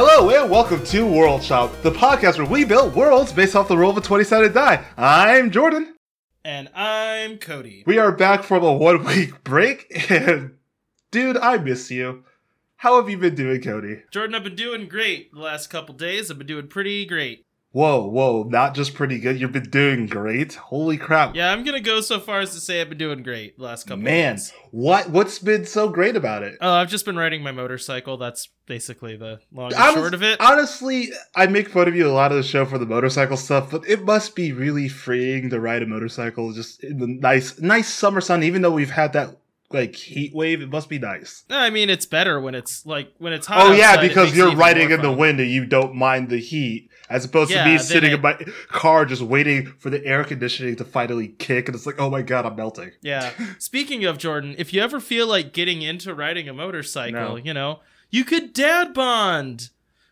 Hello and welcome to World Shop, the podcast where we build worlds based off the roll of a 20 sided die. I'm Jordan. And I'm Cody. We are back from a one week break, and dude, I miss you. How have you been doing, Cody? Jordan, I've been doing great the last couple days. I've been doing pretty great. Whoa, whoa, not just pretty good, you've been doing great. Holy crap. Yeah, I'm gonna go so far as to say I've been doing great the last couple Man, days. what what's been so great about it? Oh, I've just been riding my motorcycle. That's basically the long and Honest- short of it. Honestly, I make fun of you a lot of the show for the motorcycle stuff, but it must be really freeing to ride a motorcycle just in the nice, nice summer sun. Even though we've had that like heat wave, it must be nice. I mean, it's better when it's like when it's hot. Oh yeah, because you're riding in the wind and you don't mind the heat, as opposed Yeah, to me sitting it- in my car just waiting for the air conditioning to finally kick, and it's like, oh my god, I'm melting. Yeah. Speaking of Jordan, if you ever feel like getting into riding a motorcycle, No. you know, you could dad bond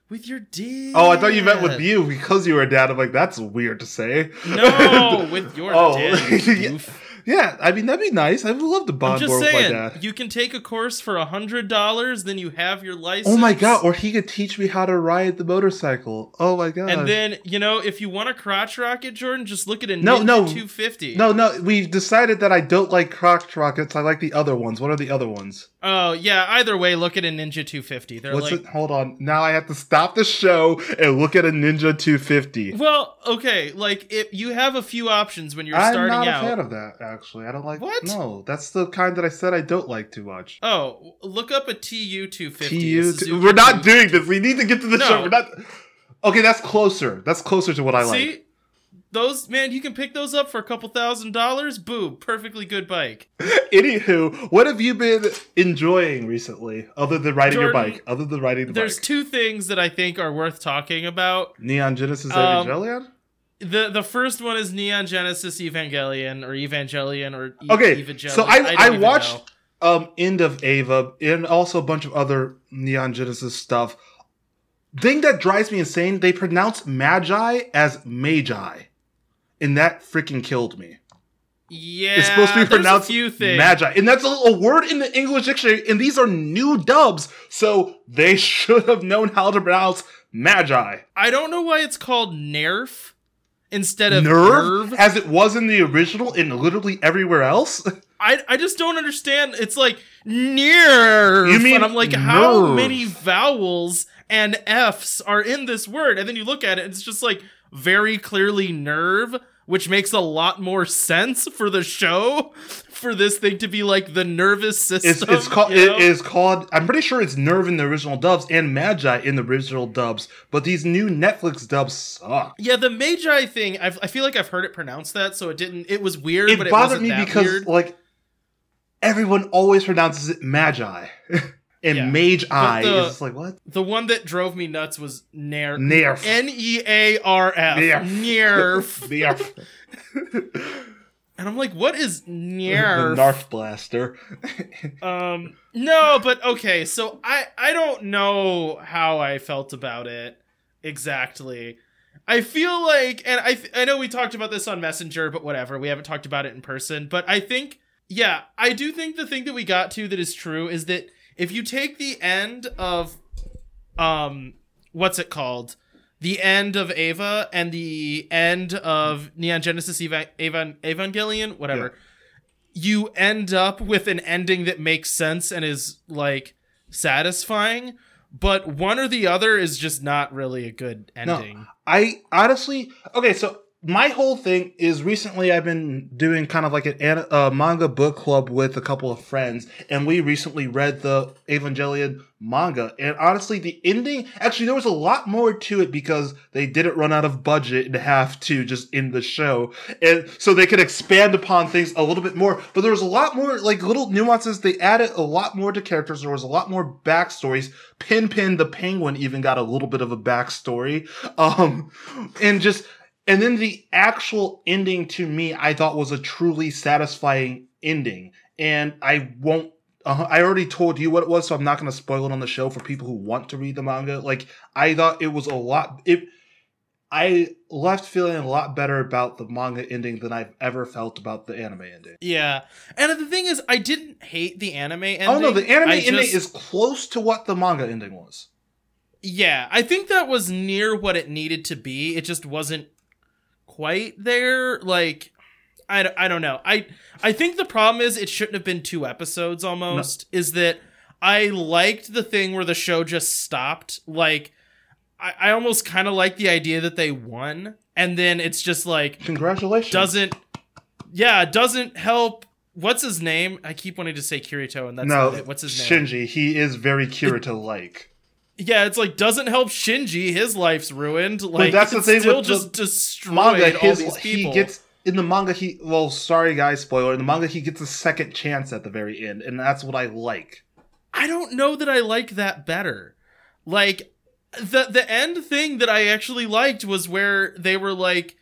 with your dad. Oh, I thought you meant with you because you were a dad. I'm like, that's weird to say. No, with your Oh, dad. yeah. I mean that'd be nice. I would love to I'm bond just more with my saying, dad. you can take a course for a hundred dollars, then you have your license. Oh my god! Or he could teach me how to ride the motorcycle. Oh my god! and then you know, if you want a crotch rocket, Jordan, just look at a No, Ninja no. 250. no, no, we've decided that I don't like crotch rockets. I like the other ones. What are the other ones? Oh yeah. Either way, look at a Ninja 250. They're What's like, it? Hold on. Now I have to stop the show and look at a Ninja 250. well, okay. Like if you have a few options when you're I'm starting not out. a fan of that. Actually, I don't like. What? No, that's the kind that I said I don't like too much. Oh, look up a TU 250. TU. two- We're not doing this. We need to get to the No. show. We're not. Okay, that's closer. That's closer to what I See, like. those man, you can pick those up for a couple thousand dollars. Boom, perfectly good bike. Anywho, what have you been enjoying recently, other than riding your Jordan, bike? Other than riding the There's bike, two things that I think are worth talking about. Neon Genesis Um, Evangelion. The the first one is Neon Genesis Evangelion or Evangelion or e- Okay, Evangelion. so I- don't I watched- know. um end of ava and also a bunch of other neon genesis stuff. Thing that drives me insane they pronounce magi as magi. And that freaking killed me. Yeah, it's supposed to be pronounced magi. And that's a, a word in the english dictionary and these are new dubs so they should have known how to pronounce magi. I don't know why it's called Nerf instead of nerve, Nerve. as it was in the original and literally everywhere else I I just don't understand. It's like Nerf. You mean and I'm like, how many vowels and F's are in this word? And then you look at it, it's just like very clearly nerve, which makes a lot more sense for the show. For this thing to be like the nervous system. It's it's called you know? it is called. I'm pretty sure it's Nerve in the original dubs and Magi in the original dubs, but these new Netflix dubs suck. Yeah, the Magi thing. I've, I feel like I've heard it pronounced that, so it didn't. It was weird, It but it bothered wasn't me because weird. like everyone always pronounces it Magi, and Yeah. Mage Eye is like what The one that drove me nuts was Nerf. Nerf. N e a r f. Nerf. Nerf. Nerf. And I'm like, what is the Narf blaster. Um, no, but okay. So I I don't know how I felt about it exactly. I feel like, and I th- I know we talked about this on Messenger, but whatever. We haven't talked about it in person. But I think, yeah, I do think the thing that we got to that is true is that if you take the end of, um, what's it called? The end of Ava and the end of Neon Genesis Eva- Evan- Evangelion, whatever you end up with an ending that makes sense and is like satisfying but one or the other is just not really a good ending I honestly okay. So my whole thing is recently I've been doing kind of like an uh, manga book club with a couple of friends, and we recently read the Evangelion manga. And honestly, the ending actually there was a lot more to it because they didn't run out of budget and have to just end the show, and so they could expand upon things a little bit more. But there was a lot more like little nuances. They added a lot more to characters. There was a lot more backstories. Pen Pen the Penguin even got a little bit of a backstory. Um, and just and then the actual ending to me i thought was a truly satisfying ending. And i won't uh, i already told you what it was so i'm not going to spoil it on the show for people who want to read the manga. Like i thought it was a lot it i left feeling a lot better about the manga ending than i've ever felt about the anime ending. Yeah. And the thing is i didn't hate the anime ending oh no the anime I ending just- is close to what the manga ending was. Yeah, I think that was near what it needed to be. It just wasn't quite there. Like, I, I don't know. I I think the problem is it shouldn't have been two episodes. Almost is that I liked the thing where the show just stopped. Like, I, I almost kind of like the idea that they won, and then it's just like Congratulations. doesn't yeah doesn't help what's his name i keep wanting to say kirito and that's no, what's his name Shinji. He is very Kirito like. Yeah it's like doesn't help shinji his life's ruined like that's the thing still with the just destroyed Manga, all his these he gets in the manga. He well, sorry guys, spoiler. In the manga, he gets a second chance at the very end, and that's what I like. i don't know that i like that better like the the end thing that i actually liked was where they were like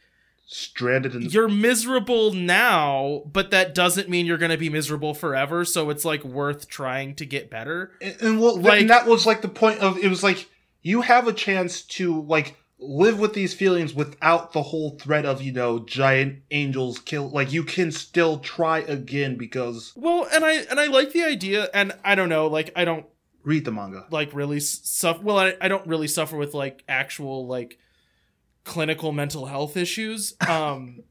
Stranded in you're miserable now but that doesn't mean you're going to be miserable forever so it's like worth trying to get better and, and well, Like- and that was like the point of it was like you have a chance to like live with these feelings without the whole threat of you know giant angels kill like you can still try again because Well, and I and I like the idea, and I don't know, like I don't read the manga like really suffer. Well, I, I don't really suffer with like actual like clinical mental health issues. Um,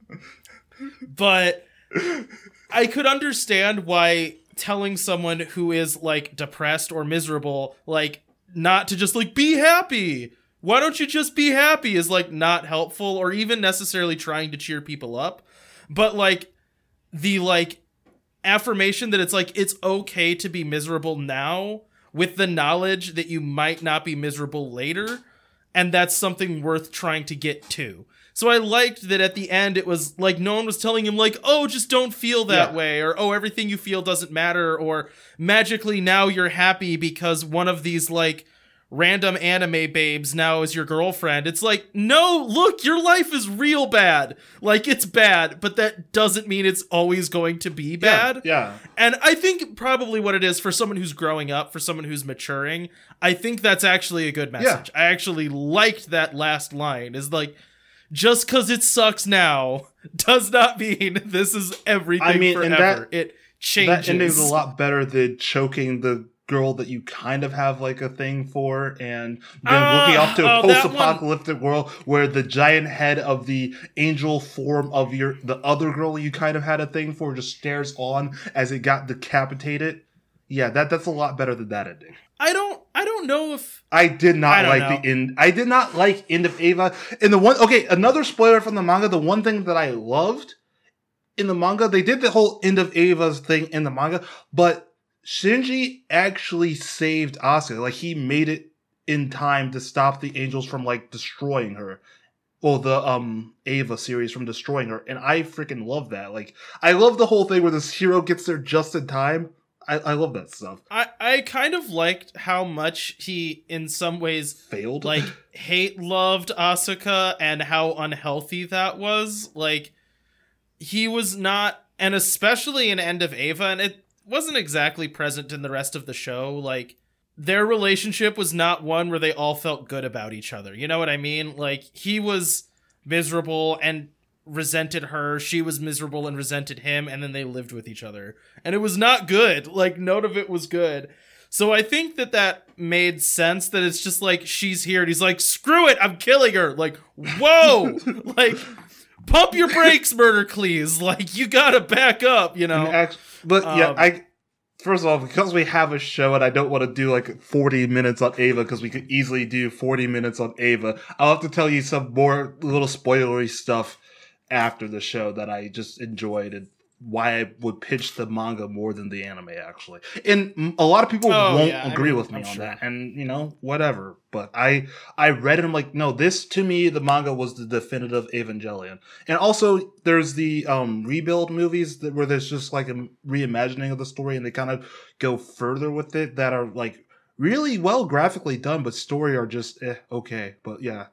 but I could understand why telling someone who is like depressed or miserable, like not to just like be happy. Why don't you just be happy? Is like not helpful or even necessarily trying to cheer people up. But like the like affirmation that it's like it's okay to be miserable now with the knowledge that you might not be miserable later and that's something worth trying to get to so i liked that at the end it was like no one was telling him like oh just don't feel that Yeah. way or oh everything you feel doesn't matter or magically now you're happy because one of these like random anime babes now is your girlfriend it's like no look your life is real bad like it's bad but that doesn't mean it's always going to be bad yeah and I think probably what it is for someone who's growing up, for someone who's maturing, I think that's actually a good message. Yeah. I actually liked that last line is like, just because it sucks now does not mean this is everything I mean, and forever. that- it changes. that ending is a lot better than choking the girl that you kind of have like a thing for and then Ah, looking off to a oh, post-apocalyptic world where the giant head of the angel form of your the other girl you kind of had a thing for just stares on as it got decapitated yeah that that's a lot better than that ending I don't. I don't know if. I did not don't like the end. I did not like end of Ava. And the one, okay, another spoiler from the manga. The one thing that I loved in the manga, they did the whole end of Ava's thing in the manga, but Shinji actually saved Asuka. Like he made it in time to stop the angels from like destroying her. Well, the um Ava series from destroying her, and I freaking love that. Like, I love the whole thing where this hero gets there just in time. I, I love that stuff. I I kind of liked how much he, in some ways, Failed, like hate loved Asuka and how unhealthy that was. Like he was not and especially in End of Ava and it wasn't exactly present in the rest of the show like their relationship was not one where they all felt good about each other. You know what I mean? Like he was miserable and resented her, she was miserable and resented him and then they lived with each other. And it was not good. Like none of it was good. So I think that that made sense that it's just like she's here and he's like screw it, I'm killing her. Like whoa. like pump your brakes murder cleese. Like you got to back up, you know. Act- but yeah, Um, I first of all because we have a show and I don't want to do like forty minutes on Ava because we could easily do forty minutes on Ava. I'll have to tell you some more little spoilery stuff after the show that I just enjoyed and why I would pitch the manga more than the anime actually. And a lot of people Oh, won't yeah, I agree mean, with me I'm on sure. that, and you know whatever. But I I read it. I'm like, no, this to me the manga was the definitive Evangelion. And also, there's the um, rebuild movies that where there's just like a reimagining of the story, and they kind of go further with it that are like really well graphically done, but story are just eh, okay. But yeah,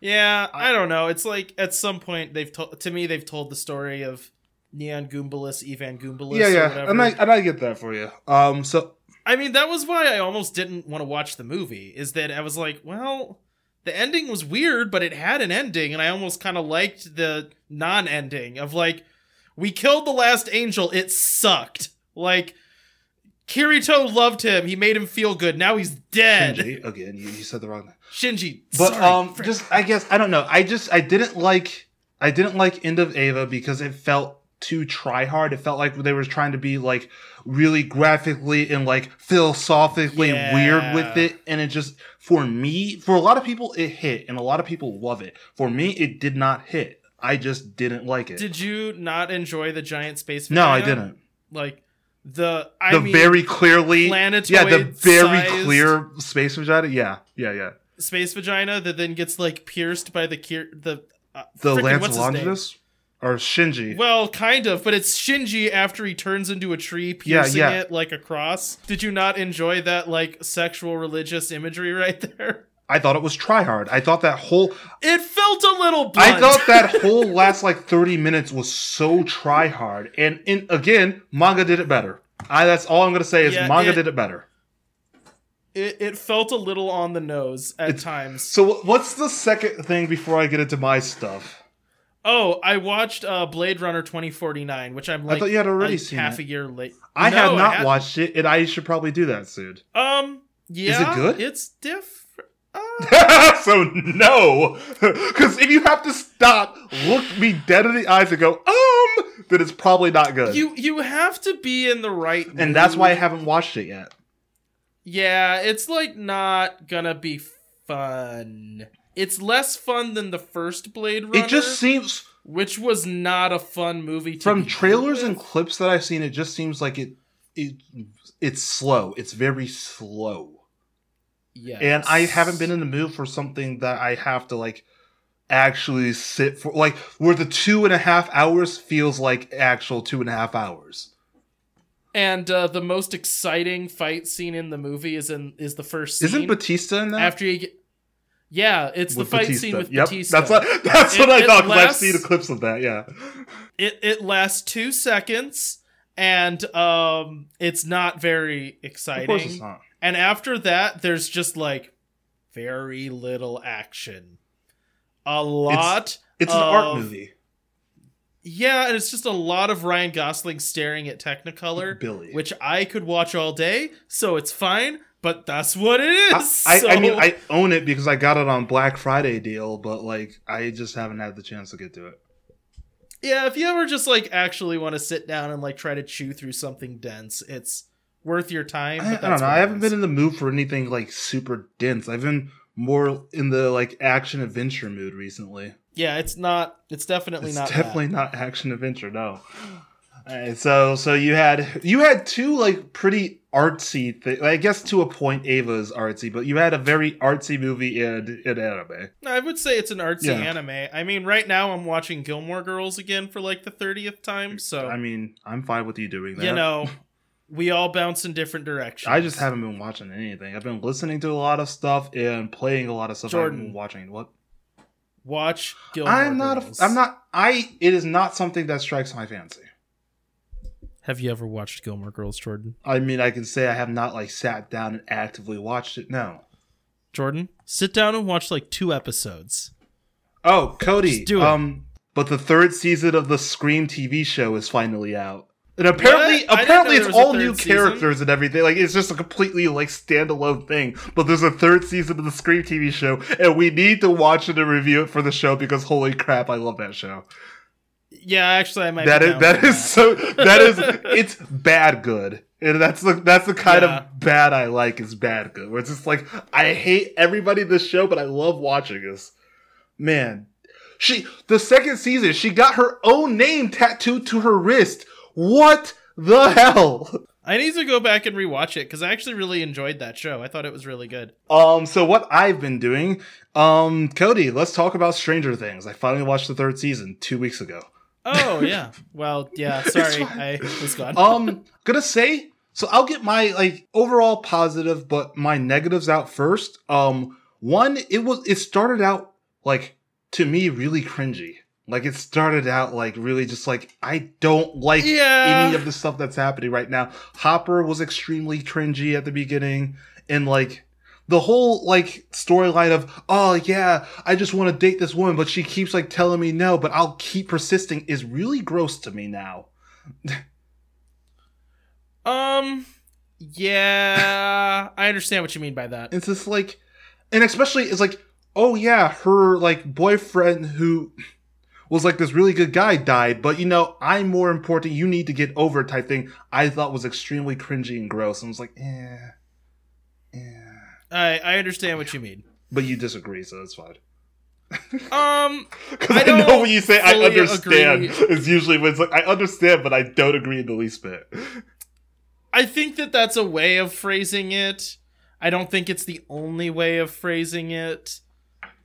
Yeah, I don't know. It's like at some point they've told to me they've told the story of Neon Goombalus, Evan Goombalus. yeah, or yeah, whatever. and I and I get that for you. Um, so I mean, that was why I almost didn't want to watch the movie. Is that I was like, well, the ending was weird, but it had an ending, and I almost kind of liked the non-ending of like, we killed the last angel. It sucked. Like, Kirito loved him. He made him feel good. Now he's dead. Shinji, again, you, you said the wrong. Shinji. But sorry, um, frick. just I guess I don't know. I just I didn't like I didn't like End of Ava because it felt too try hard. It felt like they were trying to be like really graphically and like philosophically Yeah. weird with it, and it just for me, for a lot of people, it hit, and a lot of people love it. For me, it did not hit. I just didn't like it. Did you not enjoy the giant space? no, I didn't. Like the I the mean, very clearly, planetoid yeah, the very clear space vagina. Yeah, yeah, yeah. space vagina that then gets like pierced by the Kir- the uh, The frickin' what's his name? Longinus or Shinji. Well, kind of, but it's Shinji after he turns into a tree, piercing yeah. it like a cross. Did you not enjoy that like sexual religious imagery right there? I thought it was try hard. I thought that whole It felt a little blunt. I thought that whole last like 30 minutes was so try hard. And in again, manga did it better. I that's all I'm gonna say is Yeah, manga it- did it better. it, it felt a little on the nose at It's- times. So what's the second thing before I get into my stuff? Oh, I watched uh, Blade Runner 2049, which I'm like I thought you had already like seen half it. a year late. I No, have not hadn't. watched it, and I should probably do that soon. Um, yeah, is it good? It's different. Uh, so no, because if you have to stop, look me dead in the eyes, and go, um, then it's probably not good. you you have to be in the right, and that's why I haven't watched it yet. Yeah, it's like not gonna be fun. It's less fun than the first Blade Runner. It just seems which was not a fun movie to from trailers with. and clips that I've seen, it just seems like it, it it's slow. It's very slow, Yeah. and I haven't been in the mood for something that I have to like actually sit for, like where the two and a half hours feels like actual two and a half hours. And uh, the most exciting fight scene in the movie is in is the first scene Isn't Batista in that? after you get. Yeah, it's the fight Batista. scene with yep, Batista. That's what that's It- what I thought because I've seen clips of that. Yeah, it it lasts two seconds, and um, it's not very exciting. of course it's not. And after that, there's just like very little action. A lot. It's an art movie. Yeah, and it's just a lot of Ryan Gosling staring at Technicolor, Billy. which I could watch all day, so it's fine. But that's what it is. I, is. I, I mean, I own it because I got it on Black Friday deal, but like, I just haven't had the chance to get to it. yeah. If you ever just like actually want to sit down and like try to chew through something dense, it's worth your time. I, I don't know. I haven't been in the mood for anything like super dense. I've been more in the like action adventure mood recently. Yeah, it's not. It's definitely It's not. definitely that. not action adventure. No. Alright, so so you had you had two like pretty artsy. Th- I guess to a point, Ava is artsy, but you had a very artsy movie in in anime. I would say it's an artsy Yeah. anime. I mean, right now I'm watching Gilmore Girls again for like the thirtieth time. So I mean, I'm fine with you doing that. you know, we all bounce in different directions. I just haven't been watching anything. I've been listening to a lot of stuff and playing a lot of stuff. Jordan. been watching what? watch Gilmore I'm not. Girls. A, I'm not. I. It is not something that strikes my fancy. Have you ever watched Gilmore Girls, Jordan? I mean, I can say I have not like sat down and actively watched it. No. Jordan, sit down and watch like two episodes. Oh, Cody. Just do it. Um, but the third season of the Scream TV show is finally out. And apparently, What? Apparently, it's there was a all new season. characters and everything. Like, it's just a completely like standalone thing. But there's a third season of the Scream TV show, and we need to watch it and review it for the show because holy crap, I love that show. Yeah, actually, I might. That be is down that so that is it's bad good. And that's the that's the kind Yeah. of bad I like is bad good. Where it's just like I hate everybody in this show, but I love watching this. Man. She the second season, she got her own name tattooed to her wrist. What the hell? I need to go back and rewatch it because I actually really enjoyed that show. I thought it was really good. Um, so what I've been doing, um, Cody, let's talk about Stranger Things. I finally watched the third season two weeks ago. Oh yeah. Well, yeah. Sorry. I was gone. um gonna say so i'll get my like overall positive but my negatives out first um one it was it started out like to me really cringy like it started out like really just like i don't like Yeah. any of the stuff that's happening right now hopper was extremely cringy at the beginning and like the whole like storyline of oh yeah i just want to date this woman but she keeps like telling me no but i'll keep persisting is really gross to me now Um, Yeah, I understand what you mean by that. It's just like, and especially it's like, oh yeah, her like boyfriend who was like this really good guy died, but you know, I'm more important. You need to get over type thing. I thought was extremely cringy and gross, and was like, eh, yeah. I I understand what you mean. But you disagree, so that's fine. Um, Because I I, know when you say I understand, agree. it's usually when it's like I understand, but I don't agree in the least bit. I think that that's a way of phrasing it. I don't think it's the only way of phrasing it,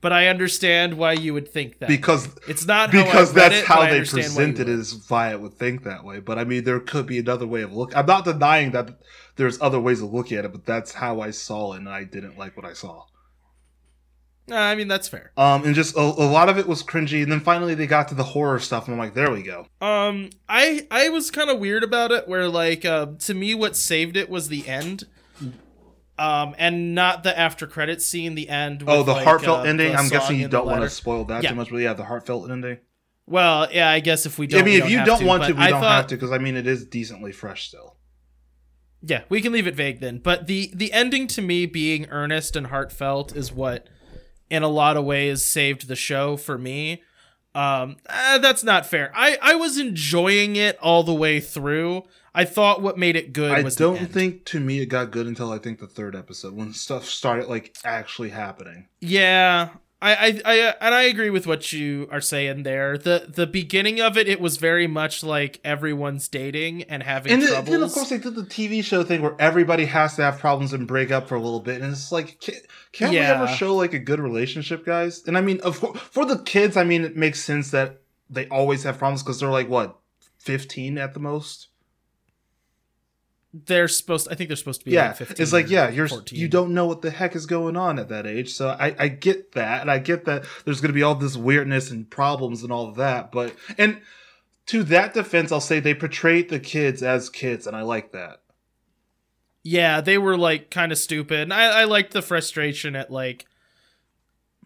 but I understand why you would think that. Because it's not because that's it, how they present it is why it would think that way. But I mean, there could be another way of look. I'm not denying that there's other ways of looking at it, but that's how I saw it, and I didn't like what I saw. Uh, I mean, that's fair. Um, and just a, a lot of it was cringy, and then finally they got to the horror stuff, and I'm like, there we go. Um, I I was kind of weird about it, where like uh, to me, what saved it was the end. Um, and not the after credit scene. The end. With, oh, the like, heartfelt uh, ending. the I'm guessing you don't want to spoil that Yeah. too much, but yeah, the heartfelt ending. Well, yeah, I guess if we don't. I mean, if you don't to, want to, we I don't thought, have to, because I mean, it is decently fresh still. Yeah, we can leave it vague then. But the the ending to me being earnest and heartfelt is what, in a lot of ways, saved the show for me. Um, eh, that's not fair. I I was enjoying it all the way through. I thought what made it good I was don't think to me it got good until I think the third episode when stuff started like actually happening. Yeah, I, I, I, and I agree with what you are saying there. the The beginning of it, it was very much like everyone's dating and having And troubles. then, of course they did the TV show thing where everybody has to have problems and break up for a little bit, and it's like, can, can't we ever show like a good relationship, guys? And I mean, of course, for the kids, I mean, it makes sense that they always have problems because they're like what, fifteen at the most. They're supposed. I think they're supposed to be. yeah, like 15 it's like yeah, you're 14. you don't know what the heck is going on at that age. So I I get that, and I get that there's going to be all this weirdness and problems and all of that. But and to that defense, I'll say they portrayed the kids as kids, and I like that. Yeah, they were like kind of stupid. And I, I liked the frustration at like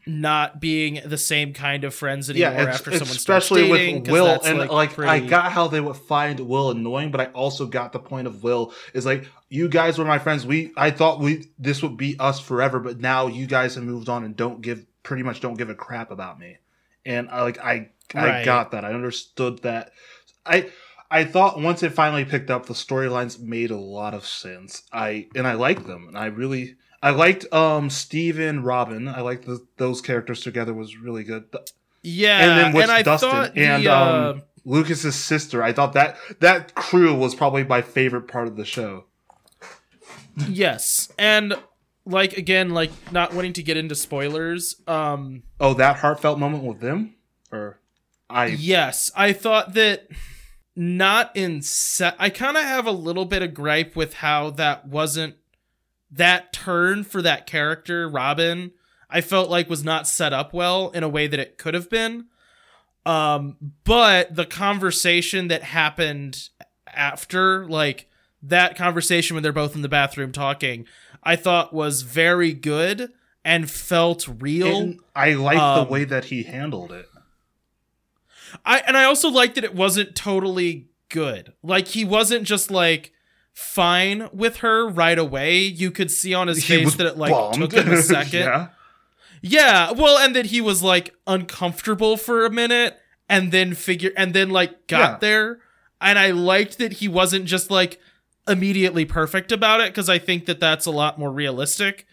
not being the same kind of friends anymore yeah, after someone starts especially dating. with Will, and like, I pretty- got how they would find Will annoying, but I also got the point of Will is like, you guys were my friends. We, I thought we this would be us forever, but now you guys have moved on and don't give pretty much don't give a crap about me. And I like I I Right. got that. I understood that. I I thought once it finally picked up, the storylines made a lot of sense. I and I liked them, and I really. I liked um Steve and Robin. I liked the, those characters together was really good. yeah, and then with I Dustin thought and the, uh, um, Lucas's sister. I thought that that crew was probably my favorite part of the show. yes, and like again, like not wanting to get into spoilers. Um, Oh, that heartfelt moment with them, or I yes, I thought that not in set. I kind of have a little bit of gripe with how that wasn't that turn for that character, Robin. I felt like was not set up well in a way that it could have been. Um, but the conversation that happened after, like that conversation when they're both in the bathroom talking, I thought was very good and felt real. and I liked Um, the way that he handled it. I and I also liked that it wasn't totally good. Like he wasn't just like fine with her right away. You could see on his He face that it like bummed. took him a second. yeah. Yeah, well, and that he was like uncomfortable for a minute and then figure and then like got Yeah. there. And I liked that he wasn't just like immediately perfect about it because I think that that's a lot more realistic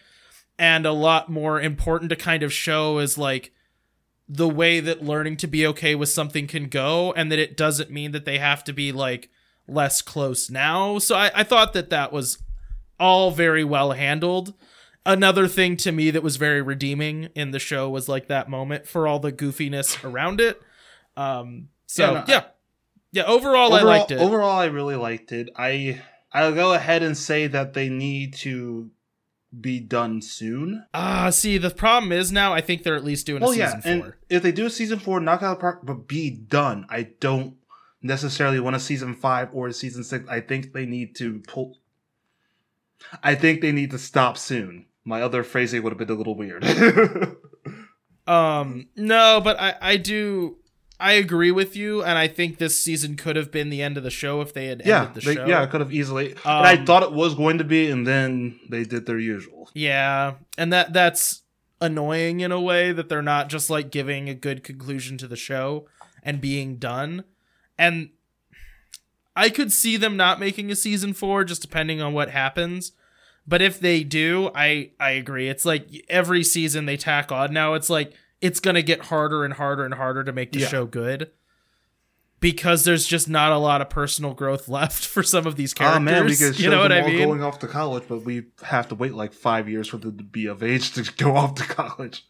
and a lot more important to kind of show is like the way that learning to be okay with something can go and that it doesn't mean that they have to be like less close now. So I, I thought that that was all very well handled another thing to me that was very redeeming in the show was like that moment for all the goofiness around it. Um, so Yeah, no, yeah, yeah. Overall, I liked it. Overall, I really liked it. I I'll go ahead and say that they need to be done soon. Ah, see, the problem is now I think they're at least doing a Well, season yeah, and if they do a season four, knock out the park, but be done. I don't necessarily want a season five or a season six. I think they need to pull. I think they need to stop soon. My other phrasing would have been a little weird. Um, no, but I I do I agree with you, and I think this season could have been the end of the show if they had Yeah, ended the they, show. yeah, it could have easily. and I Um, thought it was going to be, and then they did their usual. Yeah, and that that's annoying in a way that they're not just like giving a good conclusion to the show and being done. And I could see them not making a season 4 just depending on what happens. But if they do, I I agree. It's like every season they tack on now it's like it's going to get harder and harder and harder to make the Yeah. show good. Because there's just not a lot of personal growth left for some of these Oh characters. man, we could you know what I mean? going off to college, but we have to wait like five years for them to be of age to go off to college.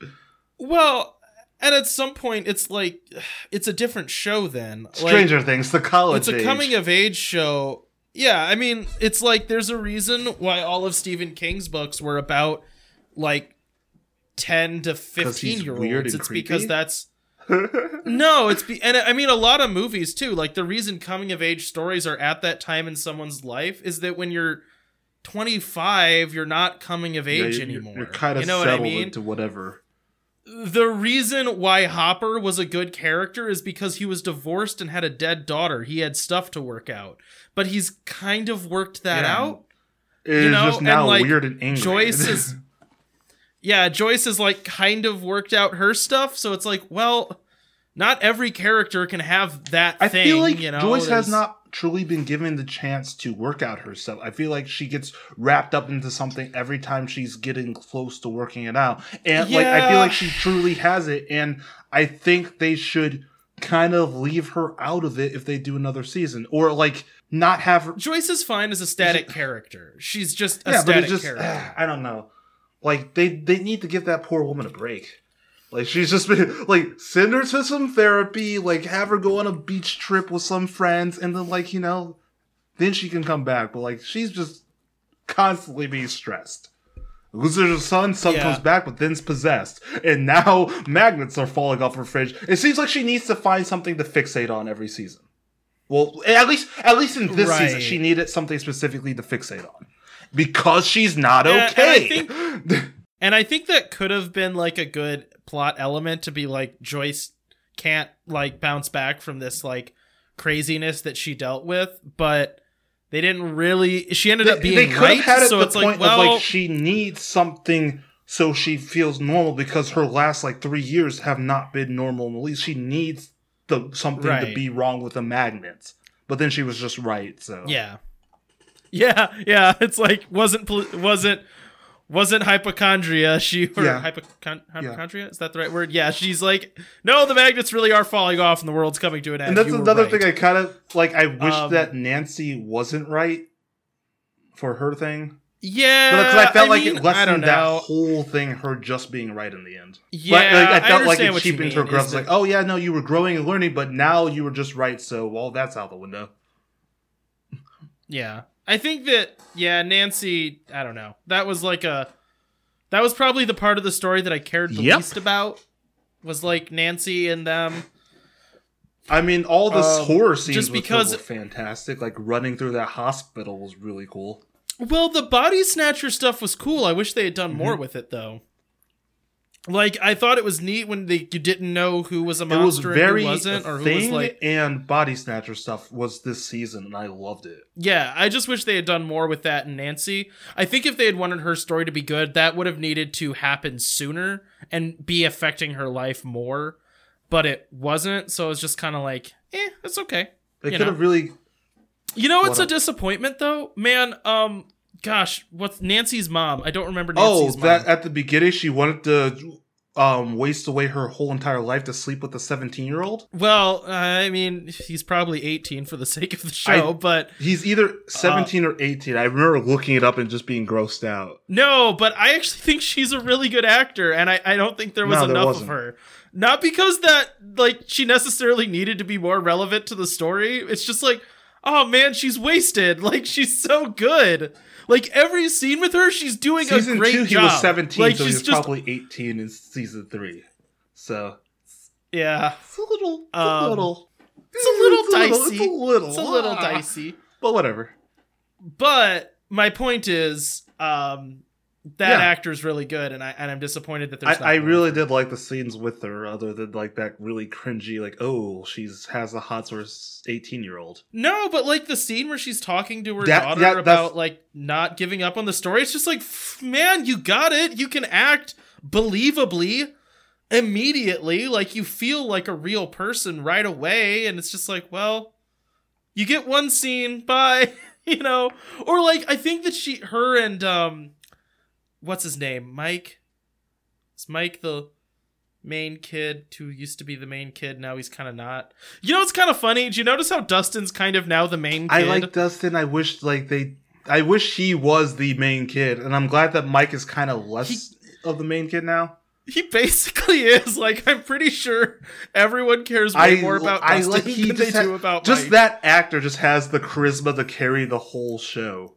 Well, and at some point, it's like it's a different show. Then, Like, Stranger Things, the college. it's a age. coming of age show. Yeah, I mean, it's like there's a reason why all of Stephen King's books were about like ten to fifteen year olds. It's creepy? because that's no, it's be and I mean a lot of movies too. Like the reason coming of age stories are at that time in someone's life is that when you're 25, you're not coming of Yeah, age you're, anymore. You're kind of you know what I settled mean? into whatever. The reason why Hopper was a good character is because he was divorced and had a dead daughter. He had stuff to work out, but he's kind of worked that Yeah. out. You know, just and, now like, weird and angry. Joyce is, yeah, Joyce is like kind of worked out her stuff. So it's like, well, not every character can have that thing. I thing. feel like you know, Joyce has not truly been given the chance to work out herself. I feel like she gets wrapped up into something every time she's getting close to working it out. And like I feel like she truly has it and I think they should kind of leave her out of it if they do another season or like not have her Joyce is fine as a static character. She's just a Yeah, but static just character. I don't know. Like they they need to give that poor woman a break. Like she's just been like send her to some therapy, like have her go on a beach trip with some friends, and then like you know, then she can come back. But like she's just constantly being stressed. Loses her son, son Yeah. comes back, but then's possessed, and now magnets are falling off her fridge. It seems like she needs to find something to fixate on every season. Well, at least at least in this season, she needed something specifically to fixate on because she's not Yeah, and I okay. And I think that could have been like a good plot element to be like Joyce can't like bounce back from this like craziness that she dealt with, but they didn't really. She ended up being could right, have had it so the it's point like, well, of like she needs something so she feels normal because her last like three years have not been normal. And at least she needs the something to be wrong with the magnets. But then she was just right. So yeah, yeah, yeah. It's like wasn't wasn't wasn't hypochondria. She or Yeah. hypochon- hypochondria is that the right word? Yeah, she's like, no, the magnets really are falling off, and the world's coming to an end. And that's You another right." thing I kind of like. I wish Um, that Nancy wasn't right for her thing, Yeah, but because I felt like mean, it I lessened that whole thing, her just being right in the end. Yeah, but, like, I felt like it cheapened her growth. Like, oh yeah, no, you were growing and learning, but now you were just right. So well, that's out the window. Yeah. I think that yeah, Nancy, I don't know. That was like a that was probably the part of the story that I cared the Yep. least about. Was like Nancy and them. I mean, all the Um, horror scenes just with because- were fantastic. Like running through that hospital was really cool. Well, the body snatcher stuff was cool. I wish they had done Mm-hmm. more with it though. Like I thought it was neat when they you didn't know who was a It was monster very and who wasn't, or who was like and body snatcher stuff was this season, and I loved it. Yeah, I just wish they had done more with that in Nancy. I think if they had wanted her story to be good, that would have needed to happen sooner and be affecting her life more. But it wasn't, so it was just kind of like, eh, it's okay. They could have really. You know it's a disappointment though? Man, um gosh, what's Nancy's mom? I don't remember Oh, Nancy's that mom. at the beginning she wanted to um waste away her whole entire life to sleep with a seventeen-year-old. Well, I mean, he's probably 18 for the sake of the show, I- but He's either seventeen or eighteen. I remember looking it up and just being grossed out. No, but I actually think she's a really good actor, and I, I don't think there was No, enough wasn't. of her. Not because that like she necessarily needed to be more relevant to the story. It's just like, oh man, she's wasted. Like she's so good. Like every scene with her, she's doing Season a great two, he was seventeen, Like so he she's was just probably eighteen in season three. So yeah. it's a little, it's Um, a little, it's a little dicey. It's a little, It's a little ah. dicey. but whatever. But my point is, um, that Yeah. actor's really good, and I and I'm disappointed that there's. not I, I really did like the scenes with her, other than like that really cringy, like oh she's has a hot source eighteen year old. No, but like the scene where she's talking to her That- daughter that- about like not giving up on the story, it's just like, man, you got it. You can act believably immediately. Like you feel like a real person right away, and it's just like, well, you get one scene, bye. you know, or like I think that she, her, and um, what's his name, Mike. Is Mike the main kid who used to be the main kid. Now he's kind of not. You know, it's kind of funny. Do you notice how Dustin's kind of now the main kid? I like Dustin. I wish like they. I wish he was the main kid, and I'm glad that Mike is kind of less of the main kid now. he basically is. Like, I'm pretty sure everyone cares way I- more about I Dustin like he than they just had- do about Just Mike. that actor just has the charisma to carry the whole show.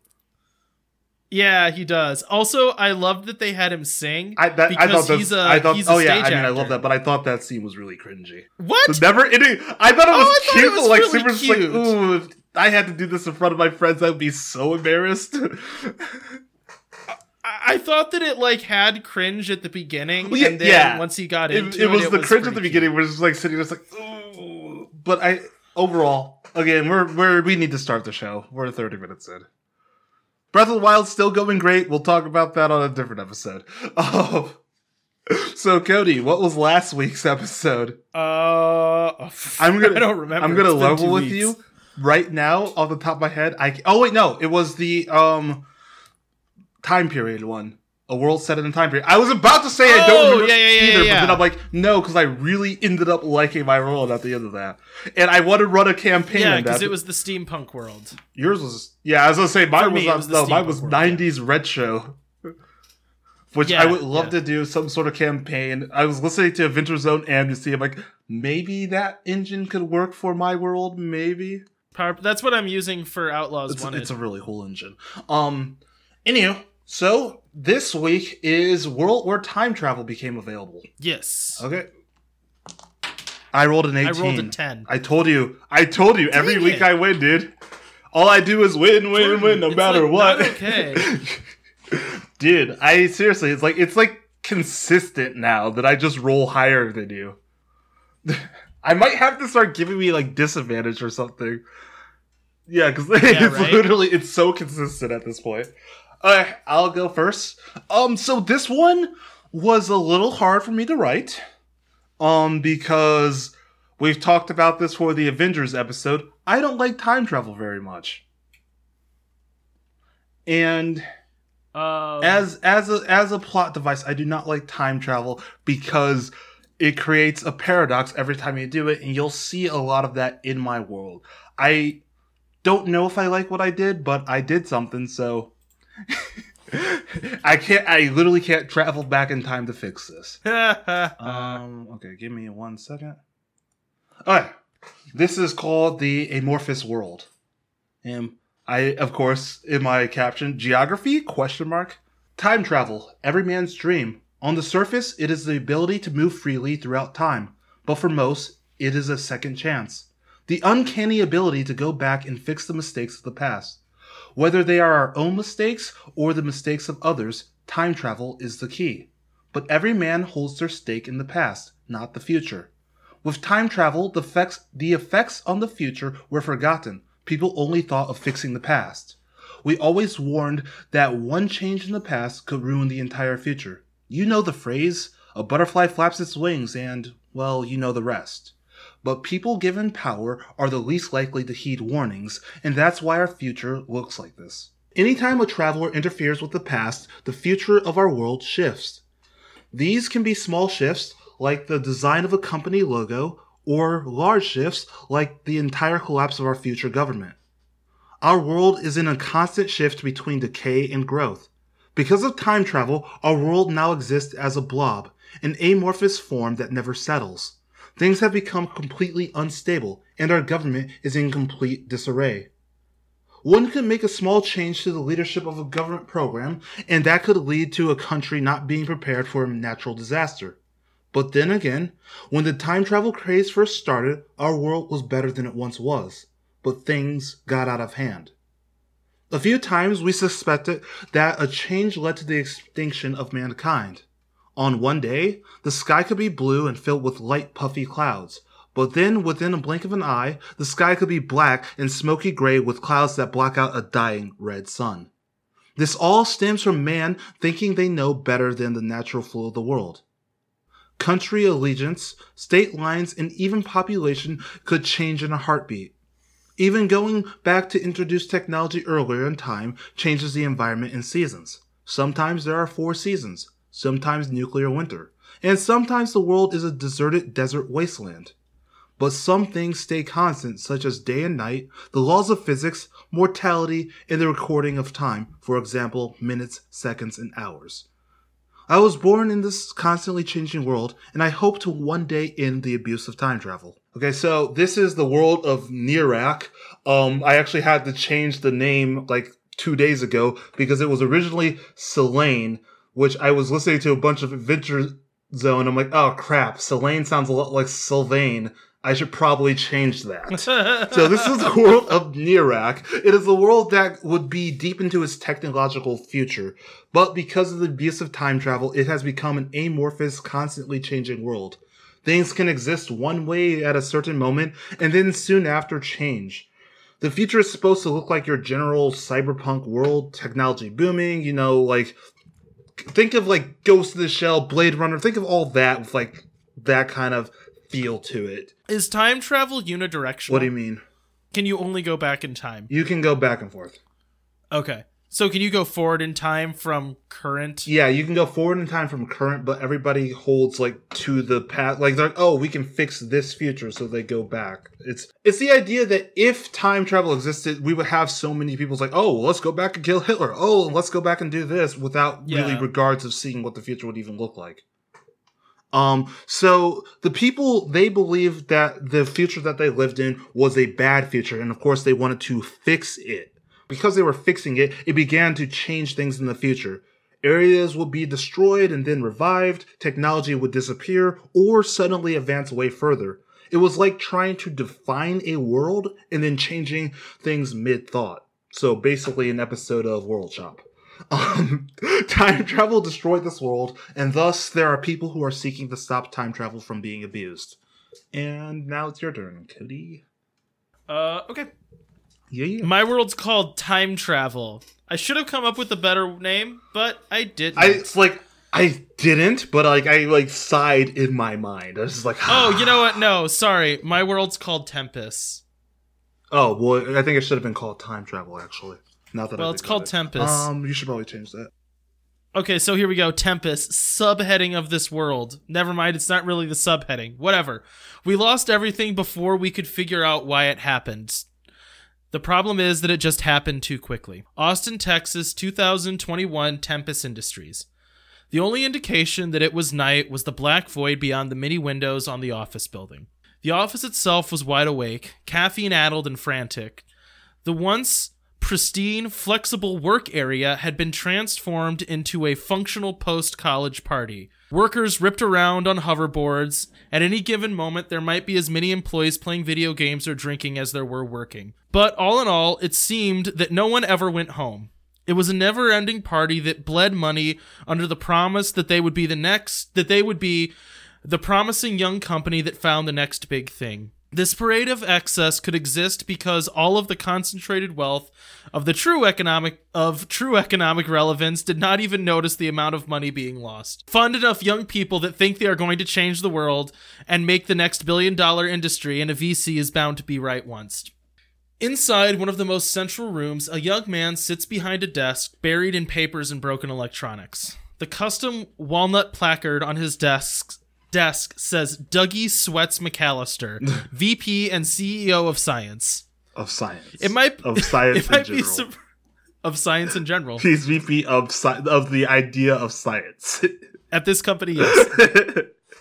Yeah, he does. Also, I loved that they had him sing. I that, I Because thought he's a- I thought he's a oh yeah, I mean I love that, but I thought that scene was really cringy. what? The never ending. I thought it Oh, was I thought it cute, was like really super cute. like ooh. I had to do this in front of my friends. I'd be so embarrassed. I-, I thought that it like had cringe at the beginning, Well, yeah, and then yeah. once he got it, into it was the cringe at the cute. beginning, where it's just like sitting just like ooh. But I overall, again, we're we're we need to start the show. We're 30 minutes in. Breath of the Wild's still going great. We'll talk about that on a different episode. Um, so Cody, what was last week's episode? Uh, I'm gonna- I don't remember. I'm gonna level with weeks. you right now off the top of my head. I oh wait no, it was the um time period one. A world set in a time period. I was about to say I Oh, don't remember yeah, yeah, yeah, either, but then. I'm like, no, because I really ended up liking my world at the end of that, and I want to run a campaign. Yeah, because it was the steampunk world. yours was yeah. I was gonna say mine was, me, not, was no, mine was world, yeah. '90s retro. Which Yeah, I would love to do some sort of campaign. I was listening to Adventure Zone Amnesty. I'm like, maybe that engine could work for my world. Maybe Power, that's what I'm using for Outlaws it's, Wanted. it's a really cool engine. Um, anywho, so this week is world where time travel became available. yes. Okay, I rolled an 18. I rolled a 10. I told you. I told you. Every Dang week it. I win, dude. All I do is win, win, win, no it's, matter like, what. okay. dude, I seriously, it's like it's like consistent now that I just roll higher than you. I might have to start giving me like disadvantage or something. Yeah, because it's right? literally it's so consistent at this point. Alright, I'll go first. Um, so this one was a little hard for me to write. Um, because we've talked about this for the Avengers episode. I don't like time travel very much. And Um, as as a as a plot device, I do not like time travel because it creates a paradox every time you do it, and you'll see a lot of that in my world. I don't know if I like what I did, but I did something, so I can't. I literally can't travel back in time to fix this. Um. Okay, give me one second. Okay, this is called the amorphous world. And I, of course, in my caption, geography question mark time travel, every man's dream. On the surface, it is the ability to move freely throughout time, but for most, it is a second chance. The uncanny ability to go back and fix the mistakes of the past. Whether they are our own mistakes or the mistakes of others, time travel is the key. But every man holds their stake in the past, not the future. With time travel, the effects, the effects on the future were forgotten. People only thought of fixing the past. We always warned that one change in the past could ruin the entire future. You know the phrase, a butterfly flaps its wings, and, well, you know the rest. But people given power are the least likely to heed warnings, and that's why our future looks like this. Anytime a traveler interferes with the past, the future of our world shifts. These can be small shifts, like the design of a company logo, or large shifts, like the entire collapse of our future government. Our world is in a constant shift between decay and growth. Because of time travel, our world now exists as a blob, an amorphous form that never settles. Things have become completely unstable, and our government is in complete disarray. One could make a small change to the leadership of a government program, and that could lead to a country not being prepared for a natural disaster. But then again, when the time travel craze first started, our world was better than it once was. But things got out of hand. A few times we suspected that a change led to the extinction of mankind. On one day, the sky could be blue and filled with light puffy clouds, but then within a blink of an eye, the sky could be black and smoky gray with clouds that block out a dying red sun. This all stems from man thinking they know better than the natural flow of the world. Country allegiance, state lines, and even population could change in a heartbeat. Even going back to introduce technology earlier in time changes the environment and seasons. Sometimes there are four seasons, sometimes nuclear winter, and sometimes the world is a deserted desert wasteland. But some things stay constant, such as day and night, the laws of physics, mortality, and the recording of time, for example, minutes, seconds, and hours. I was born in this constantly changing world, and I hope to one day end the abuse of time travel. Okay, so this is the world of Nirak. Um, I actually had to change the name like two days ago because it was originally Selene, which I was listening to a bunch of Adventure Zone. I'm like, oh crap, Selene sounds a lot like Sylvain. I should probably change that. so this is the world of Nirak. It is a world that would be deep into its technological future, but because of the abuse of time travel, it has become an amorphous, constantly changing world. Things can exist one way at a certain moment and then soon after change. The future is supposed to look like your general cyberpunk world, technology booming, you know, like think of like Ghost of the Shell, Blade Runner, think of all that with like that kind of feel to it. Is time travel unidirectional? What do you mean? Can you only go back in time? You can go back and forth. Okay. So can you go forward in time from current? Yeah, you can go forward in time from current, but everybody holds like to the past. Like they're like, oh, we can fix this future, so they go back. It's it's the idea that if time travel existed, we would have so many people like, oh, well, let's go back and kill Hitler. Oh, let's go back and do this without really regards of seeing what the future would even look like. Um, so the people they believed that the future that they lived in was a bad future, and of course they wanted to fix it. Because they were fixing it, it began to change things in the future. Areas would be destroyed and then revived, technology would disappear, or suddenly advance way further. It was like trying to define a world and then changing things mid thought. So basically, an episode of World Shop. Um, time travel destroyed this world, and thus there are people who are seeking to stop time travel from being abused. And now it's your turn, Cody. Uh, okay. Yeah, yeah. My world's called time travel. I should have come up with a better name, but I didn't. I it's like I didn't, but like I like sighed in my mind. I was just like, oh, you know what? No, sorry. My world's called Tempest. oh well, I think it should have been called time travel actually. Not that. Well, it's called it. Tempest. Um, you should probably change that. Okay, so here we go. Tempest, subheading of this world. Never mind, it's not really the subheading. Whatever. We lost everything before we could figure out why it happened. The problem is that it just happened too quickly. Austin, Texas, 2021 Tempest Industries. The only indication that it was night was the black void beyond the many windows on the office building. The office itself was wide awake, caffeine addled and frantic. The once pristine, flexible work area had been transformed into a functional post college party. Workers ripped around on hoverboards. At any given moment, there might be as many employees playing video games or drinking as there were working. But all in all, it seemed that no one ever went home. It was a never ending party that bled money under the promise that they would be the next, that they would be the promising young company that found the next big thing. This parade of excess could exist because all of the concentrated wealth of the true economic of true economic relevance did not even notice the amount of money being lost. Fund enough young people that think they are going to change the world and make the next billion dollar industry and a VC is bound to be right once. Inside one of the most central rooms, a young man sits behind a desk buried in papers and broken electronics. The custom walnut placard on his desk desk says Dougie Sweats McAllister, VP and CEO of Science. Of science. It might of science it in might be general. sur- of science in general. He's VP of sci- of the idea of science. At this company, yes.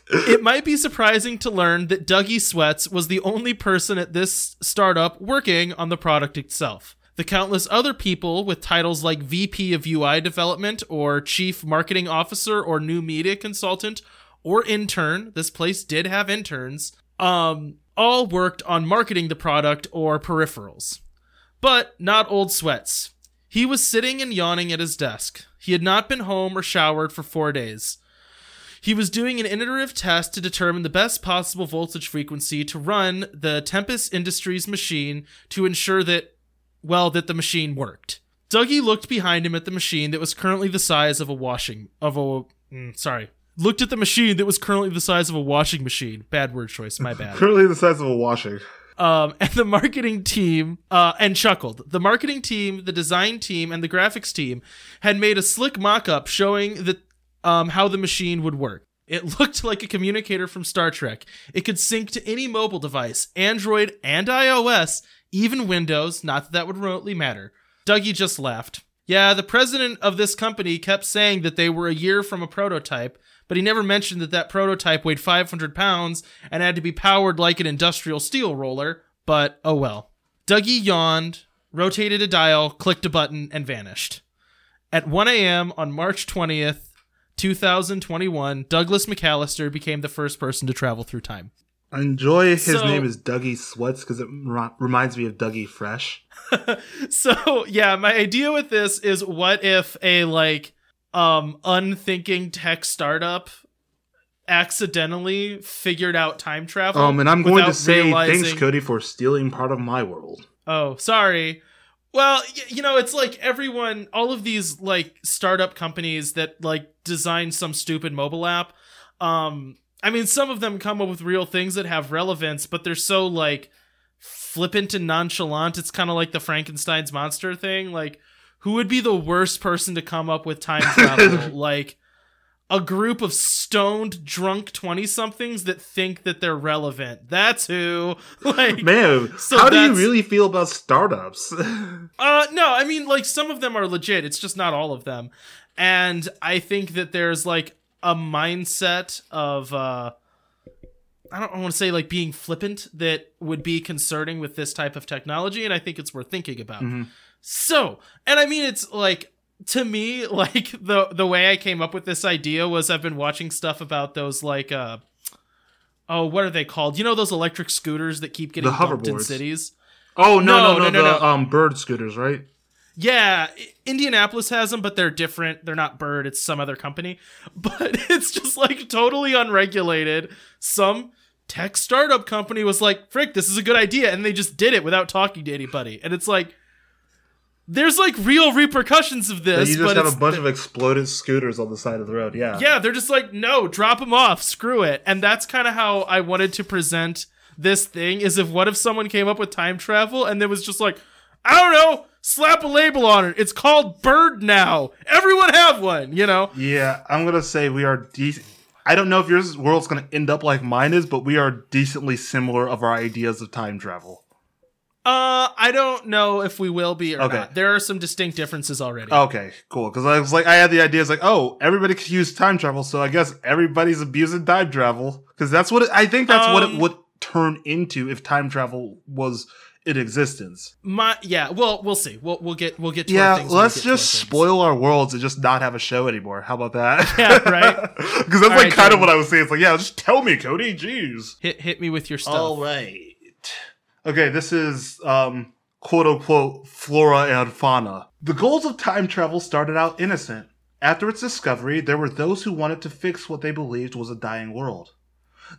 It might be surprising to learn that Dougie Sweats was the only person at this startup working on the product itself. The countless other people with titles like VP of UI development or Chief Marketing Officer or New Media Consultant or intern, this place did have interns, um, all worked on marketing the product or peripherals. But not old Sweats. He was sitting and yawning at his desk. He had not been home or showered for four days. He was doing an iterative test to determine the best possible voltage frequency to run the Tempest Industries machine to ensure that, well, that the machine worked. Dougie looked behind him at the machine that was currently the size of a washing of a mm, sorry looked at the machine that was currently the size of a washing machine. Bad word choice, my bad. Currently the size of a washing. Um, and the marketing team uh, and chuckled. The marketing team, the design team, and the graphics team had made a slick mock-up showing that um, how the machine would work. It looked like a communicator from Star Trek. It could sync to any mobile device, Android and iOS, even Windows. Not that that would remotely matter. Dougie just laughed. Yeah, the president of this company kept saying that they were a year from a prototype, but he never mentioned that that prototype weighed 500 pounds and had to be powered like an industrial steel roller. But oh well. Dougie yawned, rotated a dial, clicked a button, and vanished. At 1 a.m. on March 20th, 2021, Douglas McAllister became the first person to travel through time. I enjoy his So- name is Dougie Sweats because it r- reminds me of Dougie Fresh. so yeah, my idea with this is what if a like um unthinking tech startup accidentally figured out time travel? Um, and I'm going to say realizing- thanks, Cody, for stealing part of my world. Oh, sorry. Well, y- you know, it's like everyone, all of these like startup companies that like design some stupid mobile app. Um, I mean, some of them come up with real things that have relevance, but they're so like flippant and nonchalant. It's kind of like the Frankenstein's monster thing. Like, who would be the worst person to come up with time travel? like, a group of stoned, drunk 20 somethings that think that they're relevant. That's who. Like, Man, So how do you really feel about startups? Uh, no, I mean, like, some of them are legit. It's just not all of them. And I think that there's, like, a mindset of, uh, I don't want to say, like, being flippant that would be concerning with this type of technology. And I think it's worth thinking about. Mhm. So, and I mean, it's like, to me, like, the, the way I came up with this idea was I've been watching stuff about those, like, uh, oh, what are they called? You know, those electric scooters that keep getting The bumped in cities? oh no, No, no, no, no, no, the no. um bird scooters, right? Yeah, Indianapolis has them, but they're different. They're not Bird, it's some other company. But it's just like totally unregulated. Some tech startup company was like, frick, this is a good idea. And they just did it without talking to anybody. And it's like, there's like real repercussions of Yeah, this. you just have a bunch of exploded scooters on the side of the road. Yeah. yeah, they're just like, no, drop them off, screw it. And that's kind of how I wanted to present this thing is if what if someone came up with time travel and there was just like, I don't know, slap a label on it. It's called Bird now. Everyone have one, you know? Yeah, I'm gonna say we are decent. I don't know if your world's gonna end up like mine is, but we are decently similar of our ideas of time travel. Uh, I don't know if we will be or Okay. not. There are some distinct differences already. Okay, cool. Because I was like, I had the idea, it's like, oh, everybody could use time travel, so I guess everybody's abusing time travel. Because that's what it, I think that's what it Um, would turn into if time travel was in existence. My yeah, well, we'll see. We'll we'll get we'll get to Yeah, things let's get to our just things. spoil our worlds and just not have a show anymore. How about that? Yeah, right. Because that's All like right, kind of what I was saying. It's like, yeah, just tell me, Cody. Jeez. Hit hit me with your stuff. All right. Okay, this is um quote unquote flora and fauna. The goals of time travel started out innocent. After its discovery, there were those who wanted to fix what they believed was a dying world.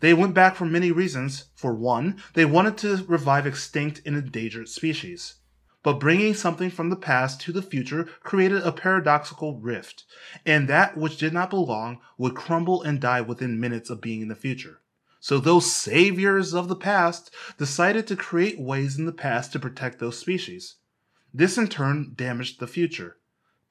They went back for many reasons. For one, they wanted to revive extinct and endangered species. But bringing something from the past to the future created a paradoxical rift, and that which did not belong would crumble and die within minutes of being in the future. So those saviors of the past decided to create ways in the past to protect those species. This in turn damaged the future.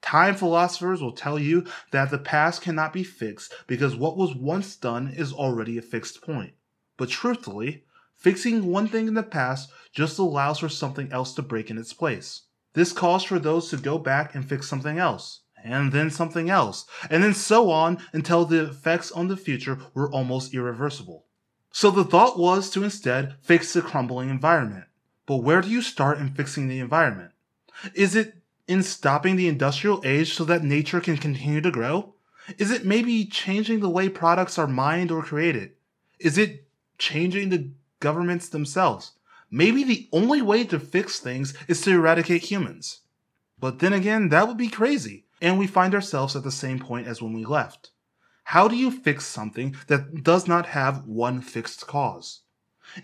Time philosophers will tell you that the past cannot be fixed because what was once done is already a fixed point. But truthfully, fixing one thing in the past just allows for something else to break in its place. This calls for those to go back and fix something else, and then something else, and then so on until the effects on the future were almost irreversible. So the thought was to instead fix the crumbling environment. But where do you start in fixing the environment? Is it in stopping the industrial age so that nature can continue to grow? Is it maybe changing the way products are mined or created? Is it changing the governments themselves? Maybe the only way to fix things is to eradicate humans. But then again, that would be crazy, and we find ourselves at the same point as when we left. How do you fix something that does not have one fixed cause?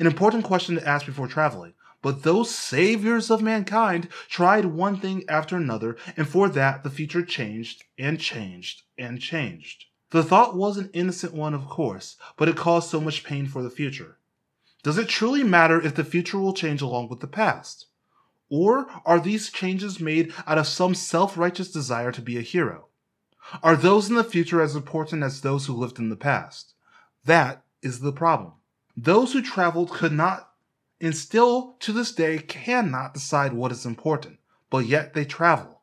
An important question to ask before traveling. But those saviors of mankind tried one thing after another, and for that the future changed and changed and changed. The thought was an innocent one, of course, but it caused so much pain for the future. Does it truly matter if the future will change along with the past? Or are these changes made out of some self righteous desire to be a hero? Are those in the future as important as those who lived in the past? That is the problem. Those who traveled could not, and still to this day cannot decide what is important, but yet they travel.